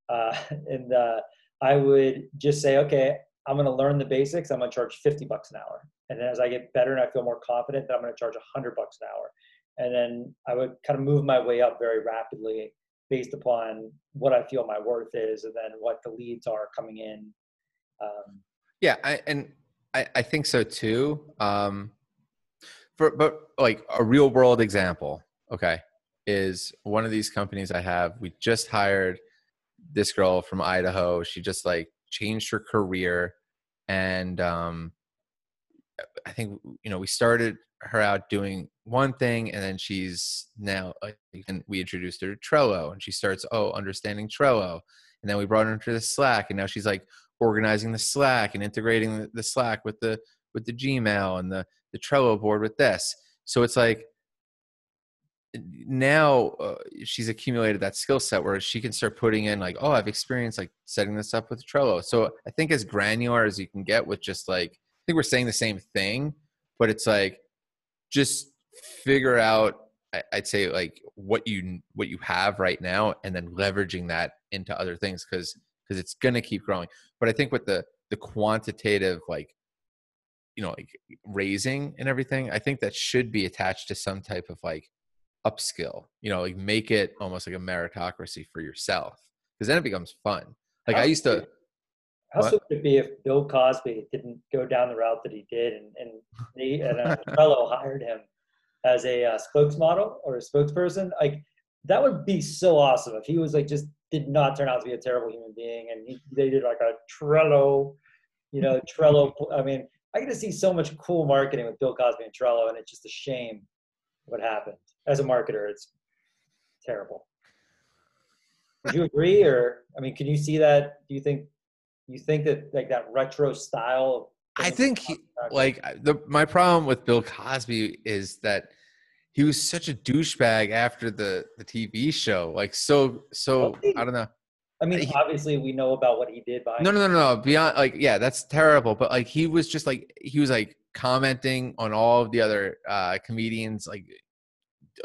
Uh, and, uh, I would just say, okay, I'm going to learn the basics. I'm going to charge 50 bucks an hour. And then as I get better and I feel more confident, then I'm going to charge 100 bucks an hour. And then I would kind of move my way up very rapidly based upon what I feel my worth is and then what the leads are coming in. Um, yeah, I, and I, I think so too. Um, for, but like a real world example, okay, is one of these companies I have. We just hired this girl from Idaho. She just like changed her career, and um, I think you know we started her out doing one thing, and then she's now and we introduced her to Trello, and she starts oh understanding Trello, and then we brought her into the Slack, and now she's like organizing the Slack and integrating the Slack with the with the Gmail and the the Trello board with this. So it's like now uh, she's accumulated that skill set where she can start putting in like oh i've experienced like setting this up with trello so i think as granular as you can get with just like i think we're saying the same thing but it's like just figure out i'd say like what you what you have right now and then leveraging that into other things because because it's to keep growing but i think with the the quantitative like you know like raising and everything i think that should be attached to some type of like upskill you know like make it almost like a meritocracy for yourself because then it becomes fun. Like how i used to how would it be if bill cosby didn't go down the route that he did and and, he, and uh, Trello hired him as a uh, spokesmodel or a spokesperson? Like that would be so awesome if he was like just did not turn out to be a terrible human being and he, they did like a trello you know trello i mean i get to see so much cool marketing with bill cosby and trello and it's just a shame what happened as a marketer, it's terrible. Would you agree, or I mean, can you see that? Do you think you think that like that retro style? I think he, like the my problem with Bill Cosby is that he was such a douchebag after the the TV show. Like so so I don't know. I mean, he, obviously we know about what he did. Behind no, no, no, no. Beyond like, yeah, that's terrible. But like, he was just like he was like commenting on all of the other uh comedians like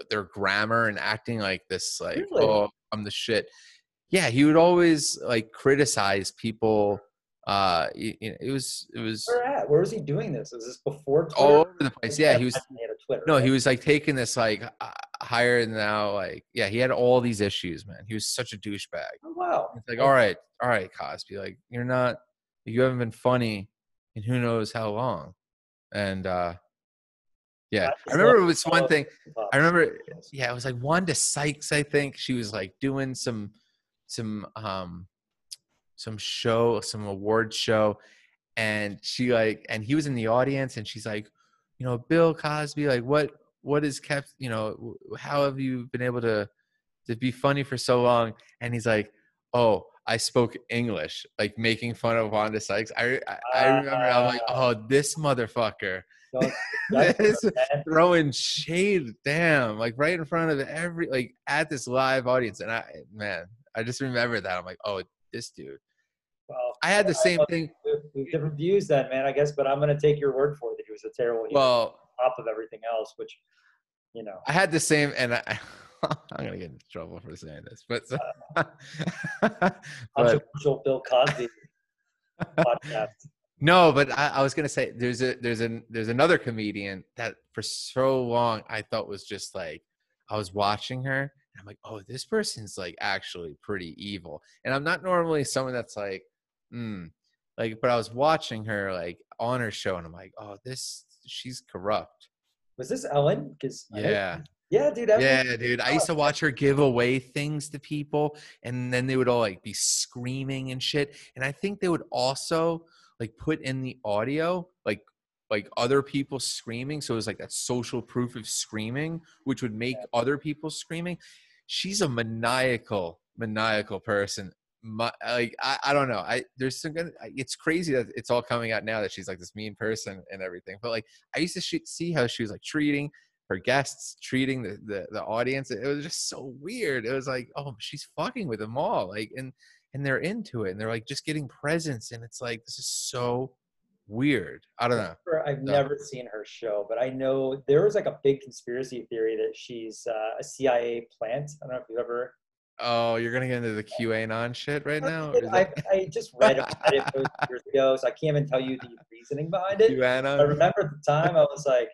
their grammar and acting like this like really? oh i'm the shit yeah he would always like criticize people uh it, it was it was where at where was he doing this is this before Twitter? all over the place yeah he was Twitter, no right? he was like taking this like uh, higher than now like yeah he had all these issues man he was such a douchebag oh, wow it's like all right all right cosby like you're not you haven't been funny in who knows how long and uh yeah, I remember it was one thing. I remember, yeah, it was like Wanda Sykes. I think she was like doing some, some, um, some show, some award show, and she like, and he was in the audience, and she's like, you know, Bill Cosby, like, what, what is kept, you know, how have you been able to, to be funny for so long? And he's like, oh, I spoke English, like making fun of Wanda Sykes. I I, I remember I'm like, Ah. oh, this motherfucker This- throwing shade, damn, like right in front of every like at this live audience. And I man, I just remember that. I'm like, oh, this dude. I had the same thing. different views then, man. I guess, but I'm gonna take your word for it that he was a terrible Well, top of everything else, which, you know, I had the same, and I, I'm gonna get into trouble for saying this, but but controversial Bill Cosby podcast. no, but I, I was gonna say there's a there's an there's another comedian that for so long I thought was just like I was watching her and I'm like, oh, this person's like actually pretty evil, and I'm not normally someone that's like, hmm, like, but I was watching her like on her show and I'm like, oh, this she's corrupt. Was this Ellen? Because Yeah. yeah, dude. Ellen, Yeah, dude. I used to watch her give away things to people, and then they would all like be screaming and shit. And I think they would also like put in the audio, like like other people screaming. So it was like that social proof of screaming, which would make other people screaming. She's a maniacal, maniacal person. My, like I, I don't know. I there's some. gonna- It's crazy that it's all coming out now that she's like this mean person and everything. But like I used to sh- see how she was like treating her guests treating the, the the audience it was just so weird it was like oh she's fucking with them all like and and they're into it and they're like just getting presents and it's like this is so weird i don't know I've No. never seen her show, but I know there was like a big conspiracy theory that she's uh, a CIA plant. I don't know if you've ever. Oh you're gonna get into the qanon shit right now I, I just read about it years ago, so I can't even tell you the reasoning behind it. QAnon. I remember at the time I was like,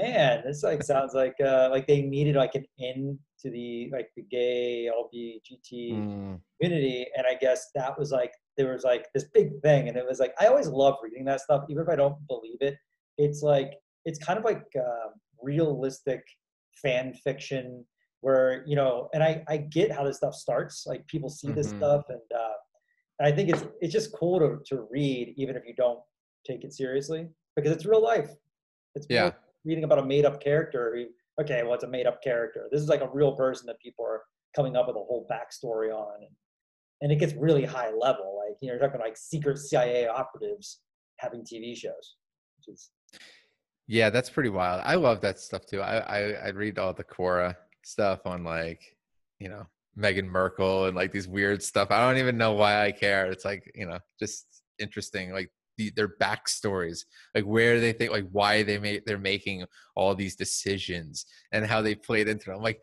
man, this like sounds like uh, like they needed like an in to the like the gay LGBT Mm, community, and I guess that was like there was like this big thing, and it was like I always love reading that stuff, even if I don't believe it. It's like it's kind of like uh, realistic fan fiction where you know, and I I get how this stuff starts. Like people see this Mhm. stuff, and uh, and I think it's it's just cool to to read, even if you don't take it seriously, because it's real life. It's Yeah. reading about a made up character. Okay, well, it's a made up character. This is like a real person that people are coming up with a whole backstory on, and, and it gets really high level. Like you know, you're talking like secret CIA operatives having TV shows, is yeah that's pretty wild i love that stuff too i i i'd read all the quora stuff on like you know Meghan Markle and like these weird stuff. I don't even know why I care. It's like, you know, just interesting. Like the, their backstories, like where they think, like why they make they're making all these decisions and how they played into it. I'm like,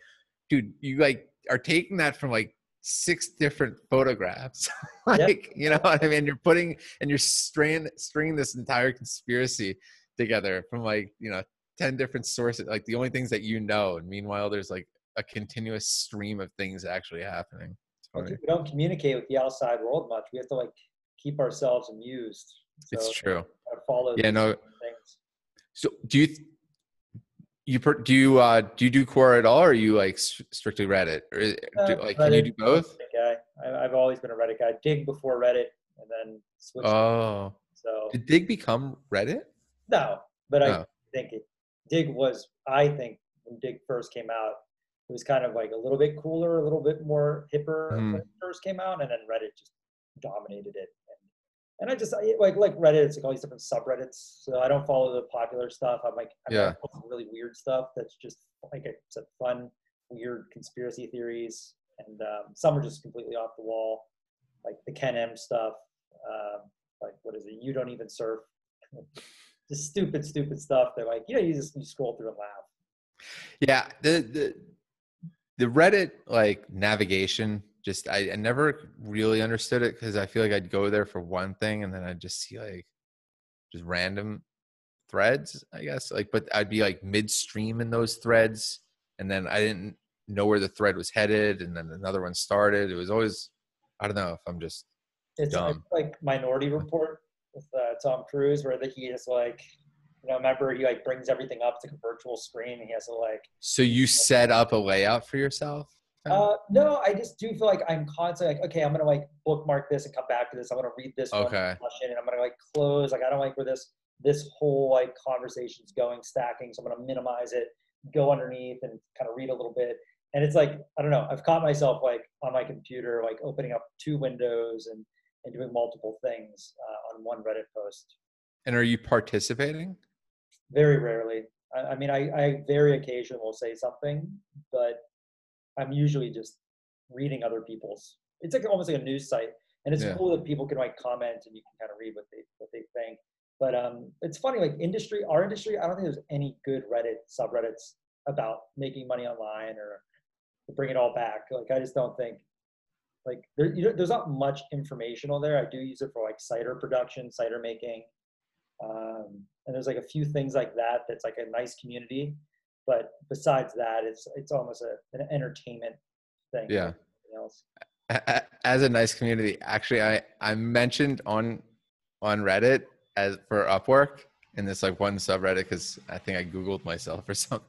dude, you like are taking that from like six different photographs. like, you know what I mean? You're putting and you're stringing stringing this entire conspiracy together from like, you know, 10 different sources, like the only things that you know. And meanwhile, there's like a continuous stream of things actually happening. We don't communicate with the outside world much. We have to like keep ourselves amused. So It's true. follow Yeah, no. things. So do you th- you per, do you uh do you do Quora at all, or are you like strictly Reddit, or is- do, Uh, like can you do both? Reddit guy. I, I've always been a Reddit guy. Digg before Reddit, and then switch. Oh, so did Digg become Reddit? no, but I Oh. think it. Digg was. I think when Digg first came out, it was kind of like a little bit cooler, a little bit more hipper Mhm. when it first came out, and then Reddit just dominated it. And, and I just like like Reddit. It's like all these different subreddits. So I don't follow the popular stuff. I'm like I'm Yeah. really weird stuff that's just like I said, fun, weird conspiracy theories, and um, some are just completely off the wall, like the Ken M stuff. Um, like what is it? You don't even surf. just stupid, stupid stuff that like you know you just you scroll through and laugh. Yeah, the the the Reddit like navigation just I, I never really understood it because I feel like I'd go there for one thing and then I'd just see like just random threads, I guess. Like, but I'd be like midstream in those threads, and then I didn't know where the thread was headed, and then another one started. It was always I don't know if I'm just It's, it's Dumb. like Minority Report with uh, Tom Cruise, where that he is like, you know, remember he like brings everything up to like a virtual screen, and he has to like. so you set up a layout for yourself. Uh, no, I just do feel like I'm constantly like, okay, I'm gonna like bookmark this and come back to this. I'm gonna read this one Okay. discussion, and I'm gonna like close. Like I don't like where this this whole like conversation's going, stacking. So I'm gonna minimize it, go underneath, and kind of read a little bit, and it's like I don't know. I've caught myself like on my computer, like opening up two windows and and doing multiple things uh, on one Reddit post. And are you participating? Very rarely. I, I mean, I, I very occasionally will say something, but I'm usually just reading other people's. It's like almost like a news site, and it's Yeah. cool that people can like comment and you can kind of read what they what they think. But um, it's funny, like industry, our industry. I don't think there's any good Reddit subreddits about making money online or bring it all back. Like I just don't think like there, you know, there's not much informational there. I do use it for like cider production, cider making, um, and there's like a few things like that. That's like a nice community, but besides that, it's it's almost a, an entertainment thing. Yeah. Else. As a nice community, actually, I I mentioned on on Reddit as for Upwork in this like one subreddit because I think I googled myself or something,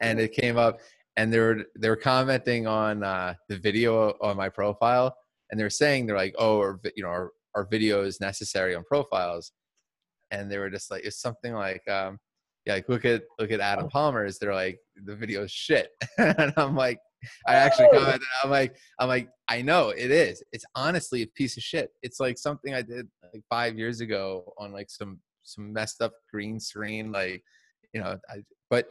and it came up, and they were they were commenting on uh, the video on my profile, and they're saying they're like, oh, vi- you know, our, our video is necessary on profiles, and they were just like, it's something like, um, yeah, like look at look at Adam Palmer's, they're like, the video is shit, and I'm like, I actually Oh. commented, I'm like, I'm like, I know it is. It's honestly a piece of shit. It's like something I did like five years ago on like some some messed up green screen, like you know. I, but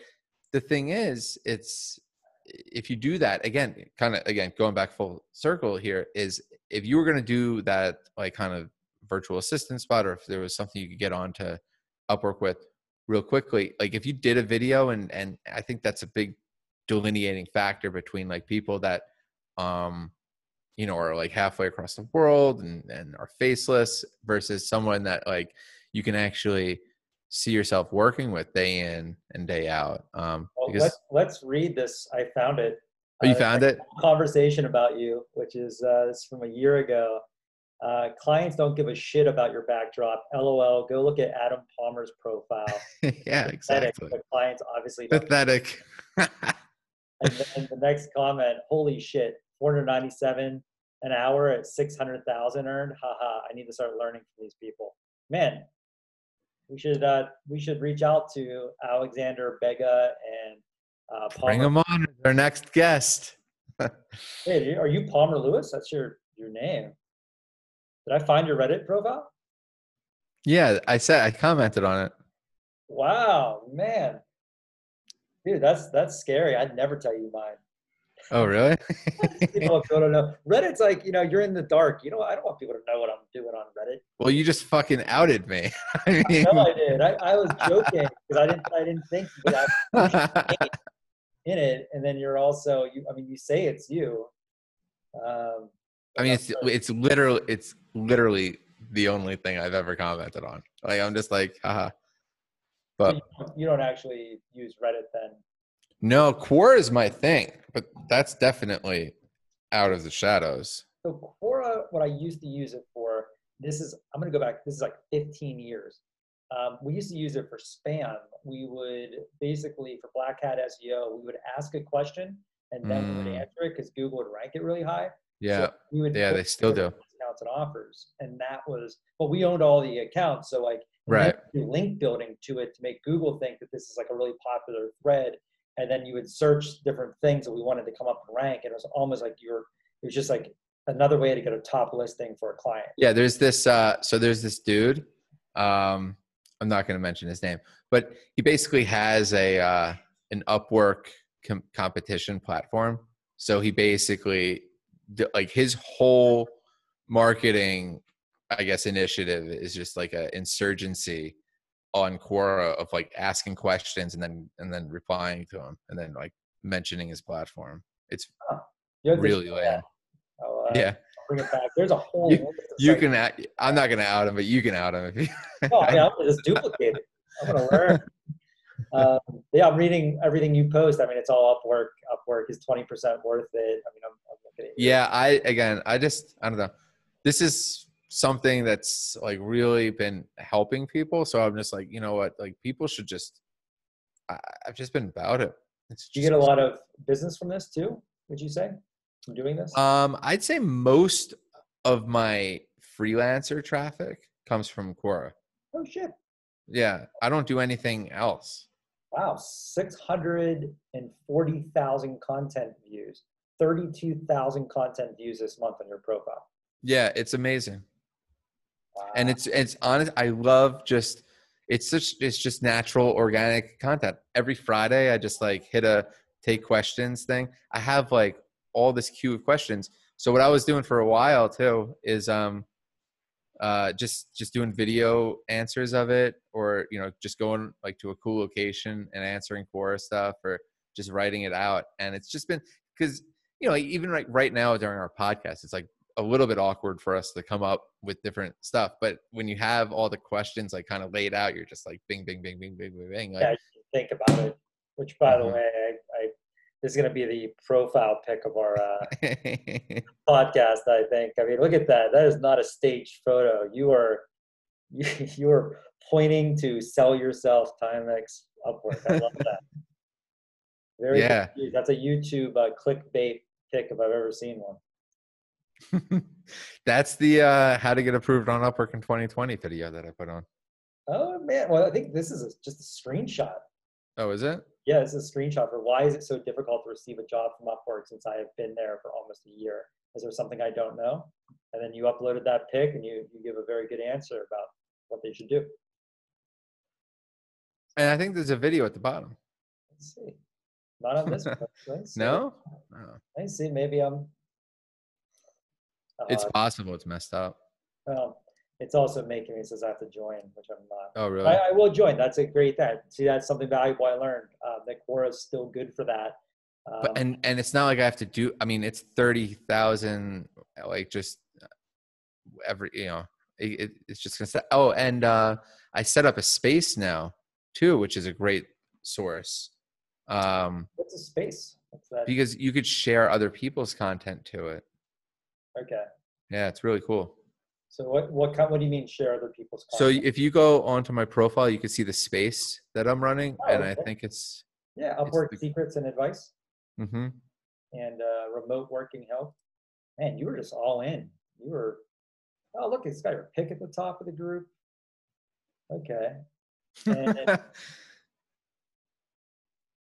the thing is, it's if you do that again, kind of again going back full circle here is if you were going to do that like kind of virtual assistant spot, or if there was something you could get on to Upwork with real quickly, like if you did a video and and I think that's a big delineating factor between like people that um you know are like halfway across the world and and are faceless versus someone that like you can actually see yourself working with day in and day out um Well, because let's let's read this. I found it. oh, you Uh, found it conversation about you, which is uh, this is from a year ago. Uh, clients don't give a shit about your backdrop. LOL. Go look at Adam Palmer's profile. yeah Pathetic, exactly But clients obviously don't. pathetic And then the next comment, holy shit, 497 an hour at 600,000 earned. Haha, I need to start learning from these people. Man, we should uh, we should reach out to Alexander Bega and uh, bring Palmer. them on our next guest Hey, are you Palmer Lewis? That's your your name. Did I find your Reddit profile? yeah i said i commented on it Wow, man. Dude, that's that's scary. I'd never tell you mine. Oh really People don't know. Reddit's like, you know, you're in the dark. You know, I don't want people to know what I'm doing on Reddit. well you just fucking outed me i mean No, I did. I, I was joking because I didn't I didn't think you have in it. And then you're also you I mean you say it's you. Um I mean, it's it's literally it's literally the only thing I've ever commented on. Like I'm just like, haha. But you, don't- you don't actually use Reddit then. no, Quora is my thing, but that's definitely out of the shadows. So Quora, what I used to use it for, this is I'm gonna go back. This is like 15 years. Um, we used to use it for spam. We would basically for Black Hat SEO, we would ask a question and then we would Mm. answer it because Google would rank it really high. Yeah, So we would yeah, they still do. discounts and offers, and that was. But we owned all the accounts, so like Right. link building to it to make Google think that this is like a really popular thread, and then you would search different things that we wanted to come up and rank. And it was almost like you're. It was just like another way to get a top listing for a client. Yeah, there's this. Uh, so there's this dude. Um, I'm not going to mention his name, but he basically has a uh, an Upwork com- competition platform. So he basically like his whole marketing, I guess, initiative is just like a insurgency on Quora of like asking questions and then and then replying to them and then like mentioning his platform. It's to really lame. Uh, Yeah, I'll bring it back. There's a whole. You- you can. Out, I'm not gonna out him, but you can out him if you. No, I mean, I'm gonna just duplicate it. I'm gonna learn. um, yeah, I'm reading everything you post. I mean, it's all Upwork. Upwork is 20% worth it. I mean, I'm, I'm looking at. Yeah, I again, I just I don't know. This is something that's like really been helping people. So I'm just like, you know what? Like people should just. I, I've just been about it. You get a lot of business from this too? Would you say from doing this? Um, I'd say most of my freelancer traffic comes from Quora. oh shit! Yeah, I don't do anything else. Wow, 640,000 content views, 32,000 content views this month on your profile. Yeah, it's amazing. And it's it's honest. I love just it's such it's just natural organic content. Every Friday, I just like hit a take questions thing. I have like all this queue of questions. So what I was doing for a while too is um uh just just doing video answers of it or you know just going like to a cool location and answering Quora stuff or just writing it out and it's just been because you know even right right now during our podcast it's like a little bit awkward for us to come up with different stuff but when you have all the questions like kind of laid out you're just like bing bing bing bing bing bing bing like yeah, think about it. Which, by the Mhm. way, I, I this is going to be the profile pic of our uh, podcast. I think. I mean, look at that. That is not a staged photo. You are you, you are pointing to sell yourself Timex Upwork. I love that. Very Yeah. That's a YouTube uh, clickbait pic if I've ever seen one. That's the uh, how to get approved on Upwork in 2020 video that I put on. Oh man, well I think this is a, just a screenshot. Oh, is it? Yeah, this is a screenshot for why is it so difficult to receive a job from Upwork since I have been there for almost a year. Is there something I don't know? And then you uploaded that pic and you, you give a very good answer about what they should do. And I think there's a video at the bottom. Let's see. Not on this one. No? Oh. Let's see. Maybe I'm. It's Uh, possible it's messed up. well, it's also making me says I have to join, which I'm not. Oh, really? I, I will join. That's a great thing. See, that's something valuable I learned. Uh, that Quora is still good for that. Um, but and and it's not like I have to do. I mean, it's thirty thousand. Like just every you know, it, it, it's just gonna. Set, oh, and uh, I set up a space now too, which is a great source. Um, what's a space? What's that? because you could share other people's content to it. Okay. Yeah, it's really cool. So what what kind, what do you mean share other people's So if you go onto my profile, you can see the space that I'm running, Oh, and I think it's. yeah, it's Upwork the- secrets and advice mm-hmm. and uh, remote working help. Man, you were just all in. You were. Oh, look, it's got your pick at the top of the group. Okay. And-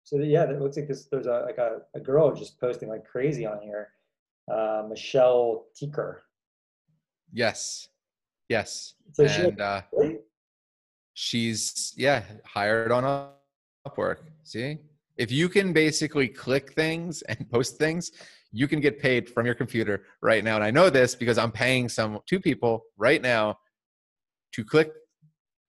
So yeah, it looks like this. There's a like a, a girl just posting like crazy on here. Uh, Michelle Teeker. yes, yes, So she and uh, really? she's yeah hired on Up- Upwork. See, if you can basically click things and post things, you can get paid from your computer right now. And I know this because I'm paying some two people right now to click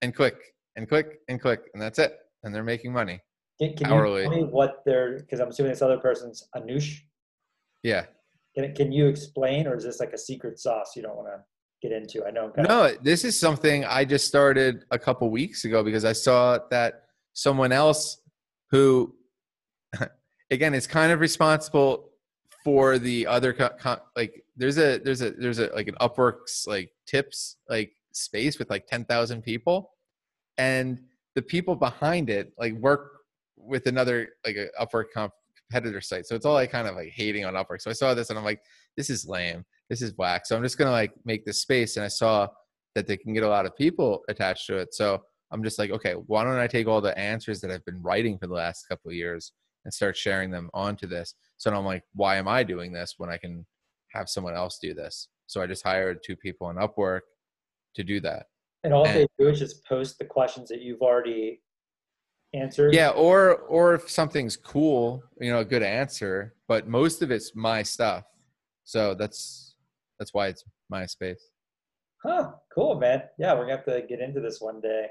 and click and click and click, and that's it, and they're making money. Can, can hourly. you tell me what they're? Because I'm assuming this other person's Anush. Yeah. Can, can you explain, or is this like a secret sauce you don't want to get into? I know. I'm of, No, this is something I just started a couple weeks ago because I saw that someone else who, again, is kind of responsible for the other co- co- like there's a there's a there's a like an Upworks like tips like space with like ten thousand people, and the people behind it like work with another like a Upwork comp- competitor site. So it's all like kind of like hating on Upwork. So I saw this and I'm like, this is lame. This is whack. So I'm just gonna like make this space. And I saw that they can get a lot of people attached to it. So I'm just like, okay, why don't I take all the answers that I've been writing for the last couple of years and start sharing them onto this? So I'm like, why am I doing this when I can have someone else do this? So I just hired two people on Upwork to do that. and all and- they do is just post the questions that you've already answered. Yeah, or or if something's cool, you know, a good answer, but most of it's my stuff. So that's that's why it's my space. Huh. Cool, man. Yeah, we're gonna have to get into this one day.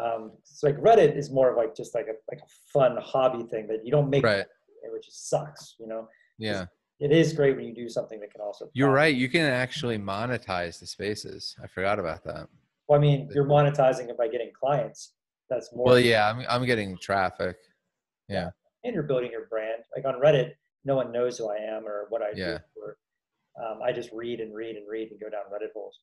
Um, so like Reddit is more of like just like a like a fun hobby thing that you don't make, Right. money, which sucks. You know, Yeah. it is great when you do something that can also. You're profit. right. You can actually monetize the spaces. I forgot about that. Well, I mean, you're monetizing it by getting clients. That's more. Well, yeah, I'm I'm getting traffic. Yeah. and you're building your brand. Like on Reddit, no one knows who I am or what I Yeah. do. Or, um, I just read and read and read and go down Reddit holes.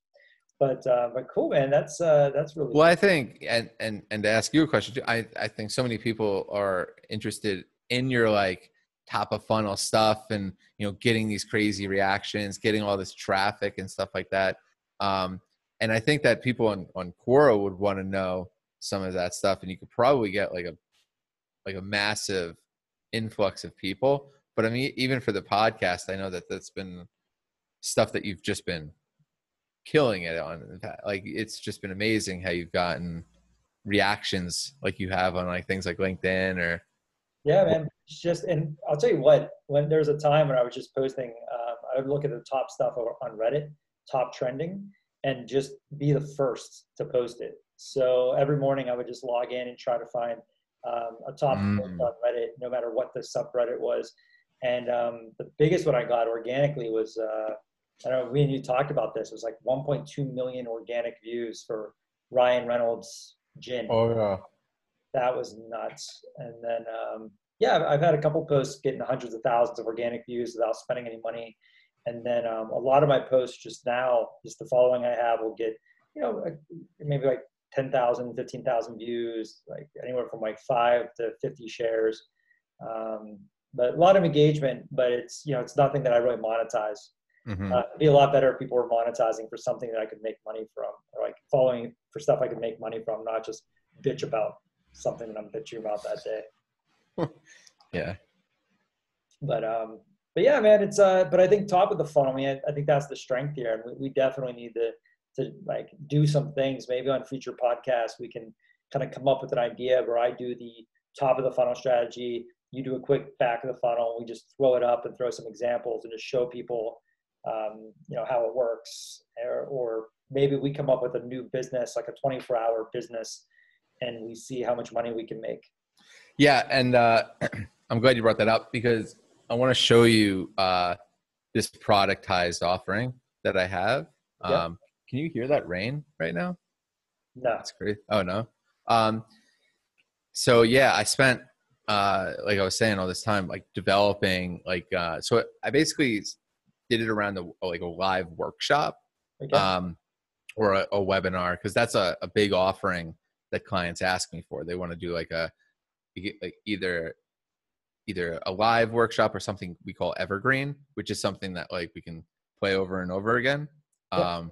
But uh, but cool, man. That's uh, that's really Well, I think, and and and to ask you a question, too, I I think so many people are interested in your like top of funnel stuff, and you know, getting these crazy reactions, getting all this traffic and stuff like that. Um, and I think that people on on Quora would want to know some of that stuff, and you could probably get like a like a massive influx of people. But I mean, even for the podcast, I know that that's been stuff that you've just been killing it on. Like it's just been amazing how you've gotten reactions like you have on like things like LinkedIn or. Yeah, man. It's just, and I'll tell you what. When there's a time when I was just posting, um, I would look at the top stuff on Reddit, top trending, and just be the first to post it. So every morning I would just log in and try to find um, a top mm. on Reddit, no matter what the subreddit was. And um, the biggest one I got organically was, uh, I don't know, we and you talked about this. It was like 1.2 million organic views for Ryan Reynolds gin. Oh yeah, that was nuts. And then um, yeah, I've had a couple posts getting hundreds of thousands of organic views without spending any money. And then um, a lot of my posts just now, just the following I have, will get you know maybe like 10,000, 15,000 views, like anywhere from like five to 50 shares. Um, but a lot of engagement, but it's, you know, it's nothing that I really monetize. Mm-hmm. Uh, it'd be a lot better if people were monetizing for something that I could make money from, or like following for stuff I could make money from, not just bitch about something that I'm bitching about that day. yeah. But, um, but yeah, man, it's, uh, but I think top of the funnel, I mean, I, I think that's the strength here. And we, we definitely need to, to like do some things. Maybe on future podcasts, we can kind of come up with an idea where I do the top of the funnel strategy, you do a quick back of the funnel. We just throw it up and throw some examples and just show people, um, you know, how it works. Or, or maybe we come up with a new business, like a 24 hour business, and we see how much money we can make. Yeah, and uh, I'm glad you brought that up because I want to show you uh, this productized offering that I have. Yeah. Can you hear that rain right now? No. That's great. Oh no. Um, so yeah, I spent uh, like I was saying all this time, like developing like uh, so I basically did it around the like a live workshop okay. um, or a, a webinar because that's a, a big offering that clients ask me for. They want to do like a like either either a live workshop or something we call evergreen, which is something that like we can play over and over again. Yeah. Um,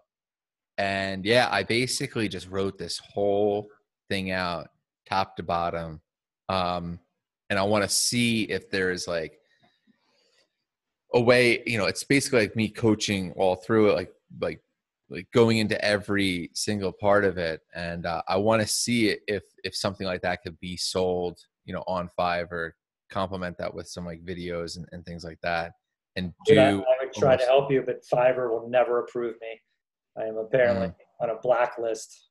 and yeah, I basically just wrote this whole thing out, top to bottom. Um, and I want to see if there's like a way, you know, it's basically like me coaching all through it, like like like going into every single part of it. And uh, I want to see if if something like that could be sold, you know, on Fiverr, complement that with some like videos and, and things like that. And do I, I would try almost, to help you, but Fiverr will never approve me. I am apparently mm. on a blacklist.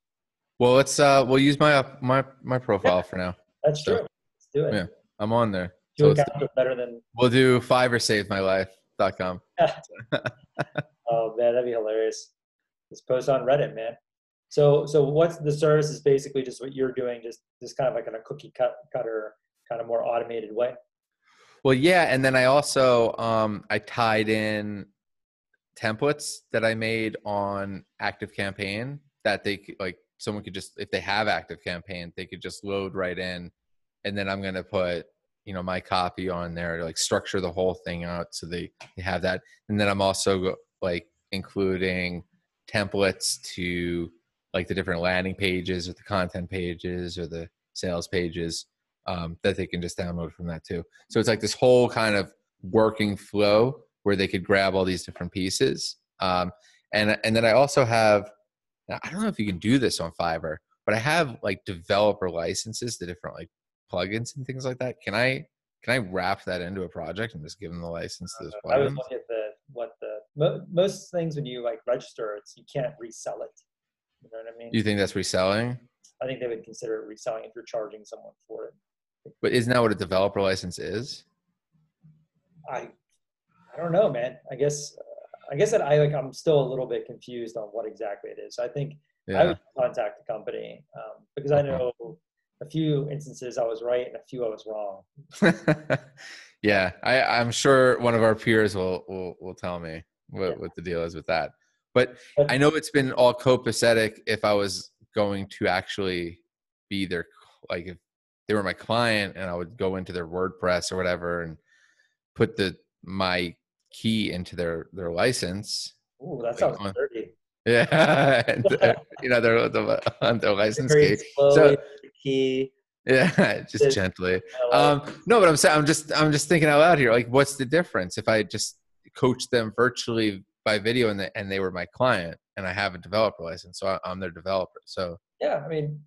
Well, let's uh, we'll use my my my profile yeah, for now. That's so, true. Let's do it. Yeah, I'm on there. So better than. We'll do Fiverr Save My Life.com. oh man, that'd be hilarious. Just post on Reddit, man. So so what's the service is basically just what you're doing, just just kind of like in a cookie cut cutter kind of more automated way. Well, yeah, and then I also um, I tied in templates that I made on Active Campaign that they like someone could just if they have Active Campaign they could just load right in, and then I'm gonna put you know my copy on there to like structure the whole thing out so they, they have that, and then I'm also like including templates to like the different landing pages or the content pages or the sales pages um, that they can just download from that too. So it's like this whole kind of working flow where they could grab all these different pieces. Um, and and then I also have I don't know if you can do this on Fiverr, but I have like developer licenses to different like plugins and things like that. Can I can I wrap that into a project and just give them the license to those plugins? I was looking at the what the most things when you like register, it's you can't resell it. You know what I mean? You think that's reselling? I think they would consider it reselling if you're charging someone for it. But isn't that what a developer license is? I I don't know, man. I guess I guess that I like I'm still a little bit confused on what exactly it is. I think yeah. I would contact the company um, because I know a few instances I was right and a few I was wrong. yeah, I, I'm sure one of our peers will will, will tell me what, yeah. what the deal is with that. But I know it's been all copacetic if I was going to actually be their like if they were my client and I would go into their WordPress or whatever and put the my key into their their license. Ooh, that sounds on, dirty. Yeah, and, uh, you know, their the, on their license key. So key. Yeah, just It's- gently. Um, no, but I'm saying I'm just I'm just thinking out loud here. Like, what's the difference if I just coach them virtually by video and they, and they were my client and I have a developer license, so I, I'm their developer. So yeah, I mean,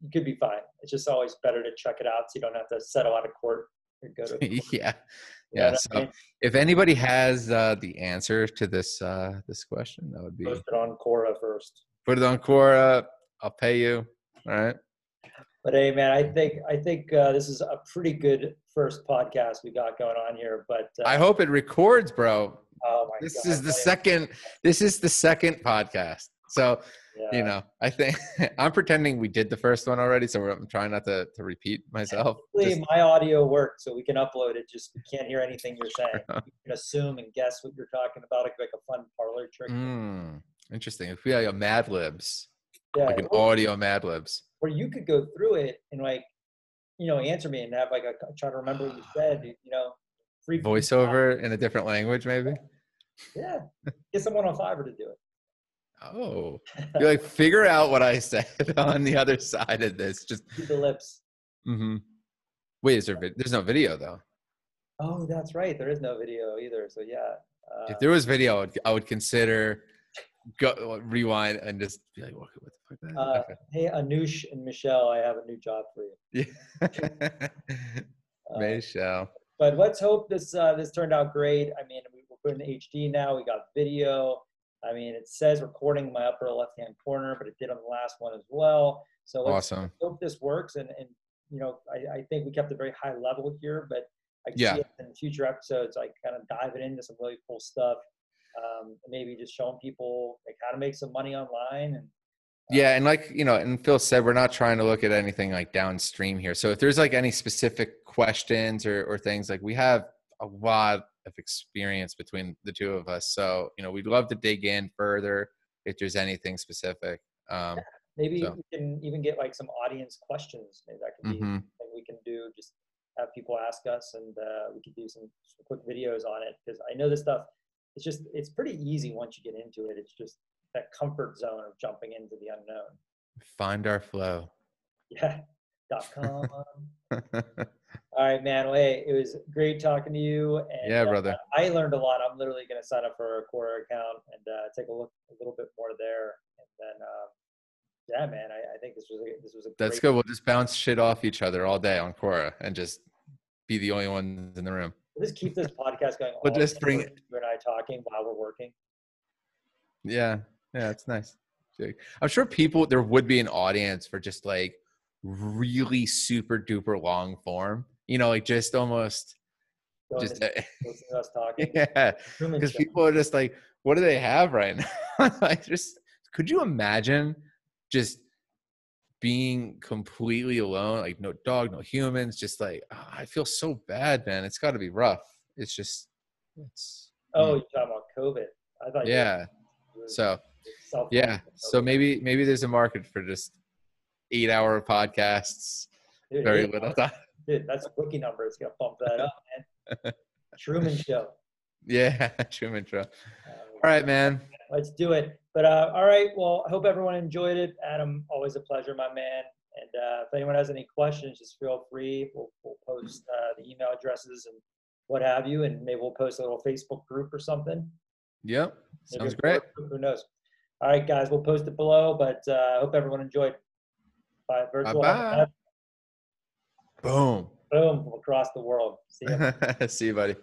you could be fine. It's just always better to check it out so you don't have to settle out of court or go to. yeah, you know yeah. what I So mean? if anybody has uh, the answer to this uh, this question, that would be Post it on Quora first. put it on Quora. I'll pay you. All right. But hey, man, I think I think uh, this is a pretty good first podcast we got going on here. But uh, I hope it records, bro. oh my This God, is the man. second. This is the second podcast. So Yeah. you know, I think I'm pretending we did the first one already, so I'm trying not to, to repeat myself. Just- my audio works so we can upload it. Just we can't hear anything you're saying. You can assume and guess what you're talking about. It could be like a fun parlor trick. mm, interesting. If we had a Mad Libs, yeah, like an or, audio Mad Libs. or you could go through it and like, you know, answer me and have like a try to remember what you said. You know, free voiceover in a different language, maybe. Yeah, get someone on Fiverr to do it. Oh, you like figure out what I said on the other side of this. Just Do the lips. Mm-hmm. wait, is there? vid- There's no video though. Oh, that's right. There is no video either. So yeah. Uh, If there was video, I would, I would consider go rewind and just be like, what, what the fuck? uh, Okay. hey, Anush and Michelle, I have a new job for you. Yeah. Uh, Michelle. but let's hope this uh, this turned out great. I mean, we, we're putting HD now. We got video. I mean, it says recording in my upper left hand corner, but it did on the last one as well. So let's Awesome. hope this works. And and you know, I, I think we kept a very high level here, but I can Yeah. see it in future episodes, like kind of diving into some really cool stuff. Um, maybe just showing people like how to make some money online and Yeah, and like you know, and Phil said, we're not trying to look at anything like downstream here. So if there's like any specific questions or or things like we have a lot of experience between the two of us, so you know, we'd love to dig in further if there's anything specific. Um, maybe So- we can even get like some audience questions. Maybe that can be mhm. thing we can do. Just have people ask us, and uh, we could do some, some quick videos on it because I know this stuff. It's just it's pretty easy once you get into it. It's just that comfort zone of jumping into the unknown. Find our flow. Yeah. Dot com. All right, man. Well, hey, it was great talking to you. And, Yeah, uh, brother. I learned a lot. I'm literally going to sign up for a Quora account and uh, take a look a little bit more there. And then, um, yeah, man, I, I think this was a, this was a That's good. We'll just bounce shit off each other all day on Quora and just be the only ones in the room. We'll just keep this podcast going. We'll just bring You and I talking while we're working. Yeah, yeah, it's nice. I'm sure people there would be an audience for just like really super duper long form. You know, like just almost Going just to us talking. yeah, because people are just like, what do they have right now? like, just could you imagine just being completely alone, like no dog, no humans, just like ah, I feel so bad, man. It's got to be rough. It's just, it's Oh, you're talking about COVID. I thought. you were- yeah. you were So yeah, so maybe maybe there's a market for just eight hour podcasts, Dude, very little time. Dude, that's a bookie number. It's gonna bump that up, man. Truman Show. Yeah, Truman Show. Uh, All right, man. let's do it. But uh, all right, well, I hope everyone enjoyed it. Adam, always a pleasure, my man. And uh, if anyone has any questions, just feel free. We'll, we'll post uh, the email addresses and what have you, and maybe we'll post a little Facebook group or something. Yep, Maybe sounds great. Group, Who knows? All right, guys, we'll post it below. But uh, I hope everyone enjoyed. Bye, virtual. Boom. Boom, across the world. See you. See you, buddy.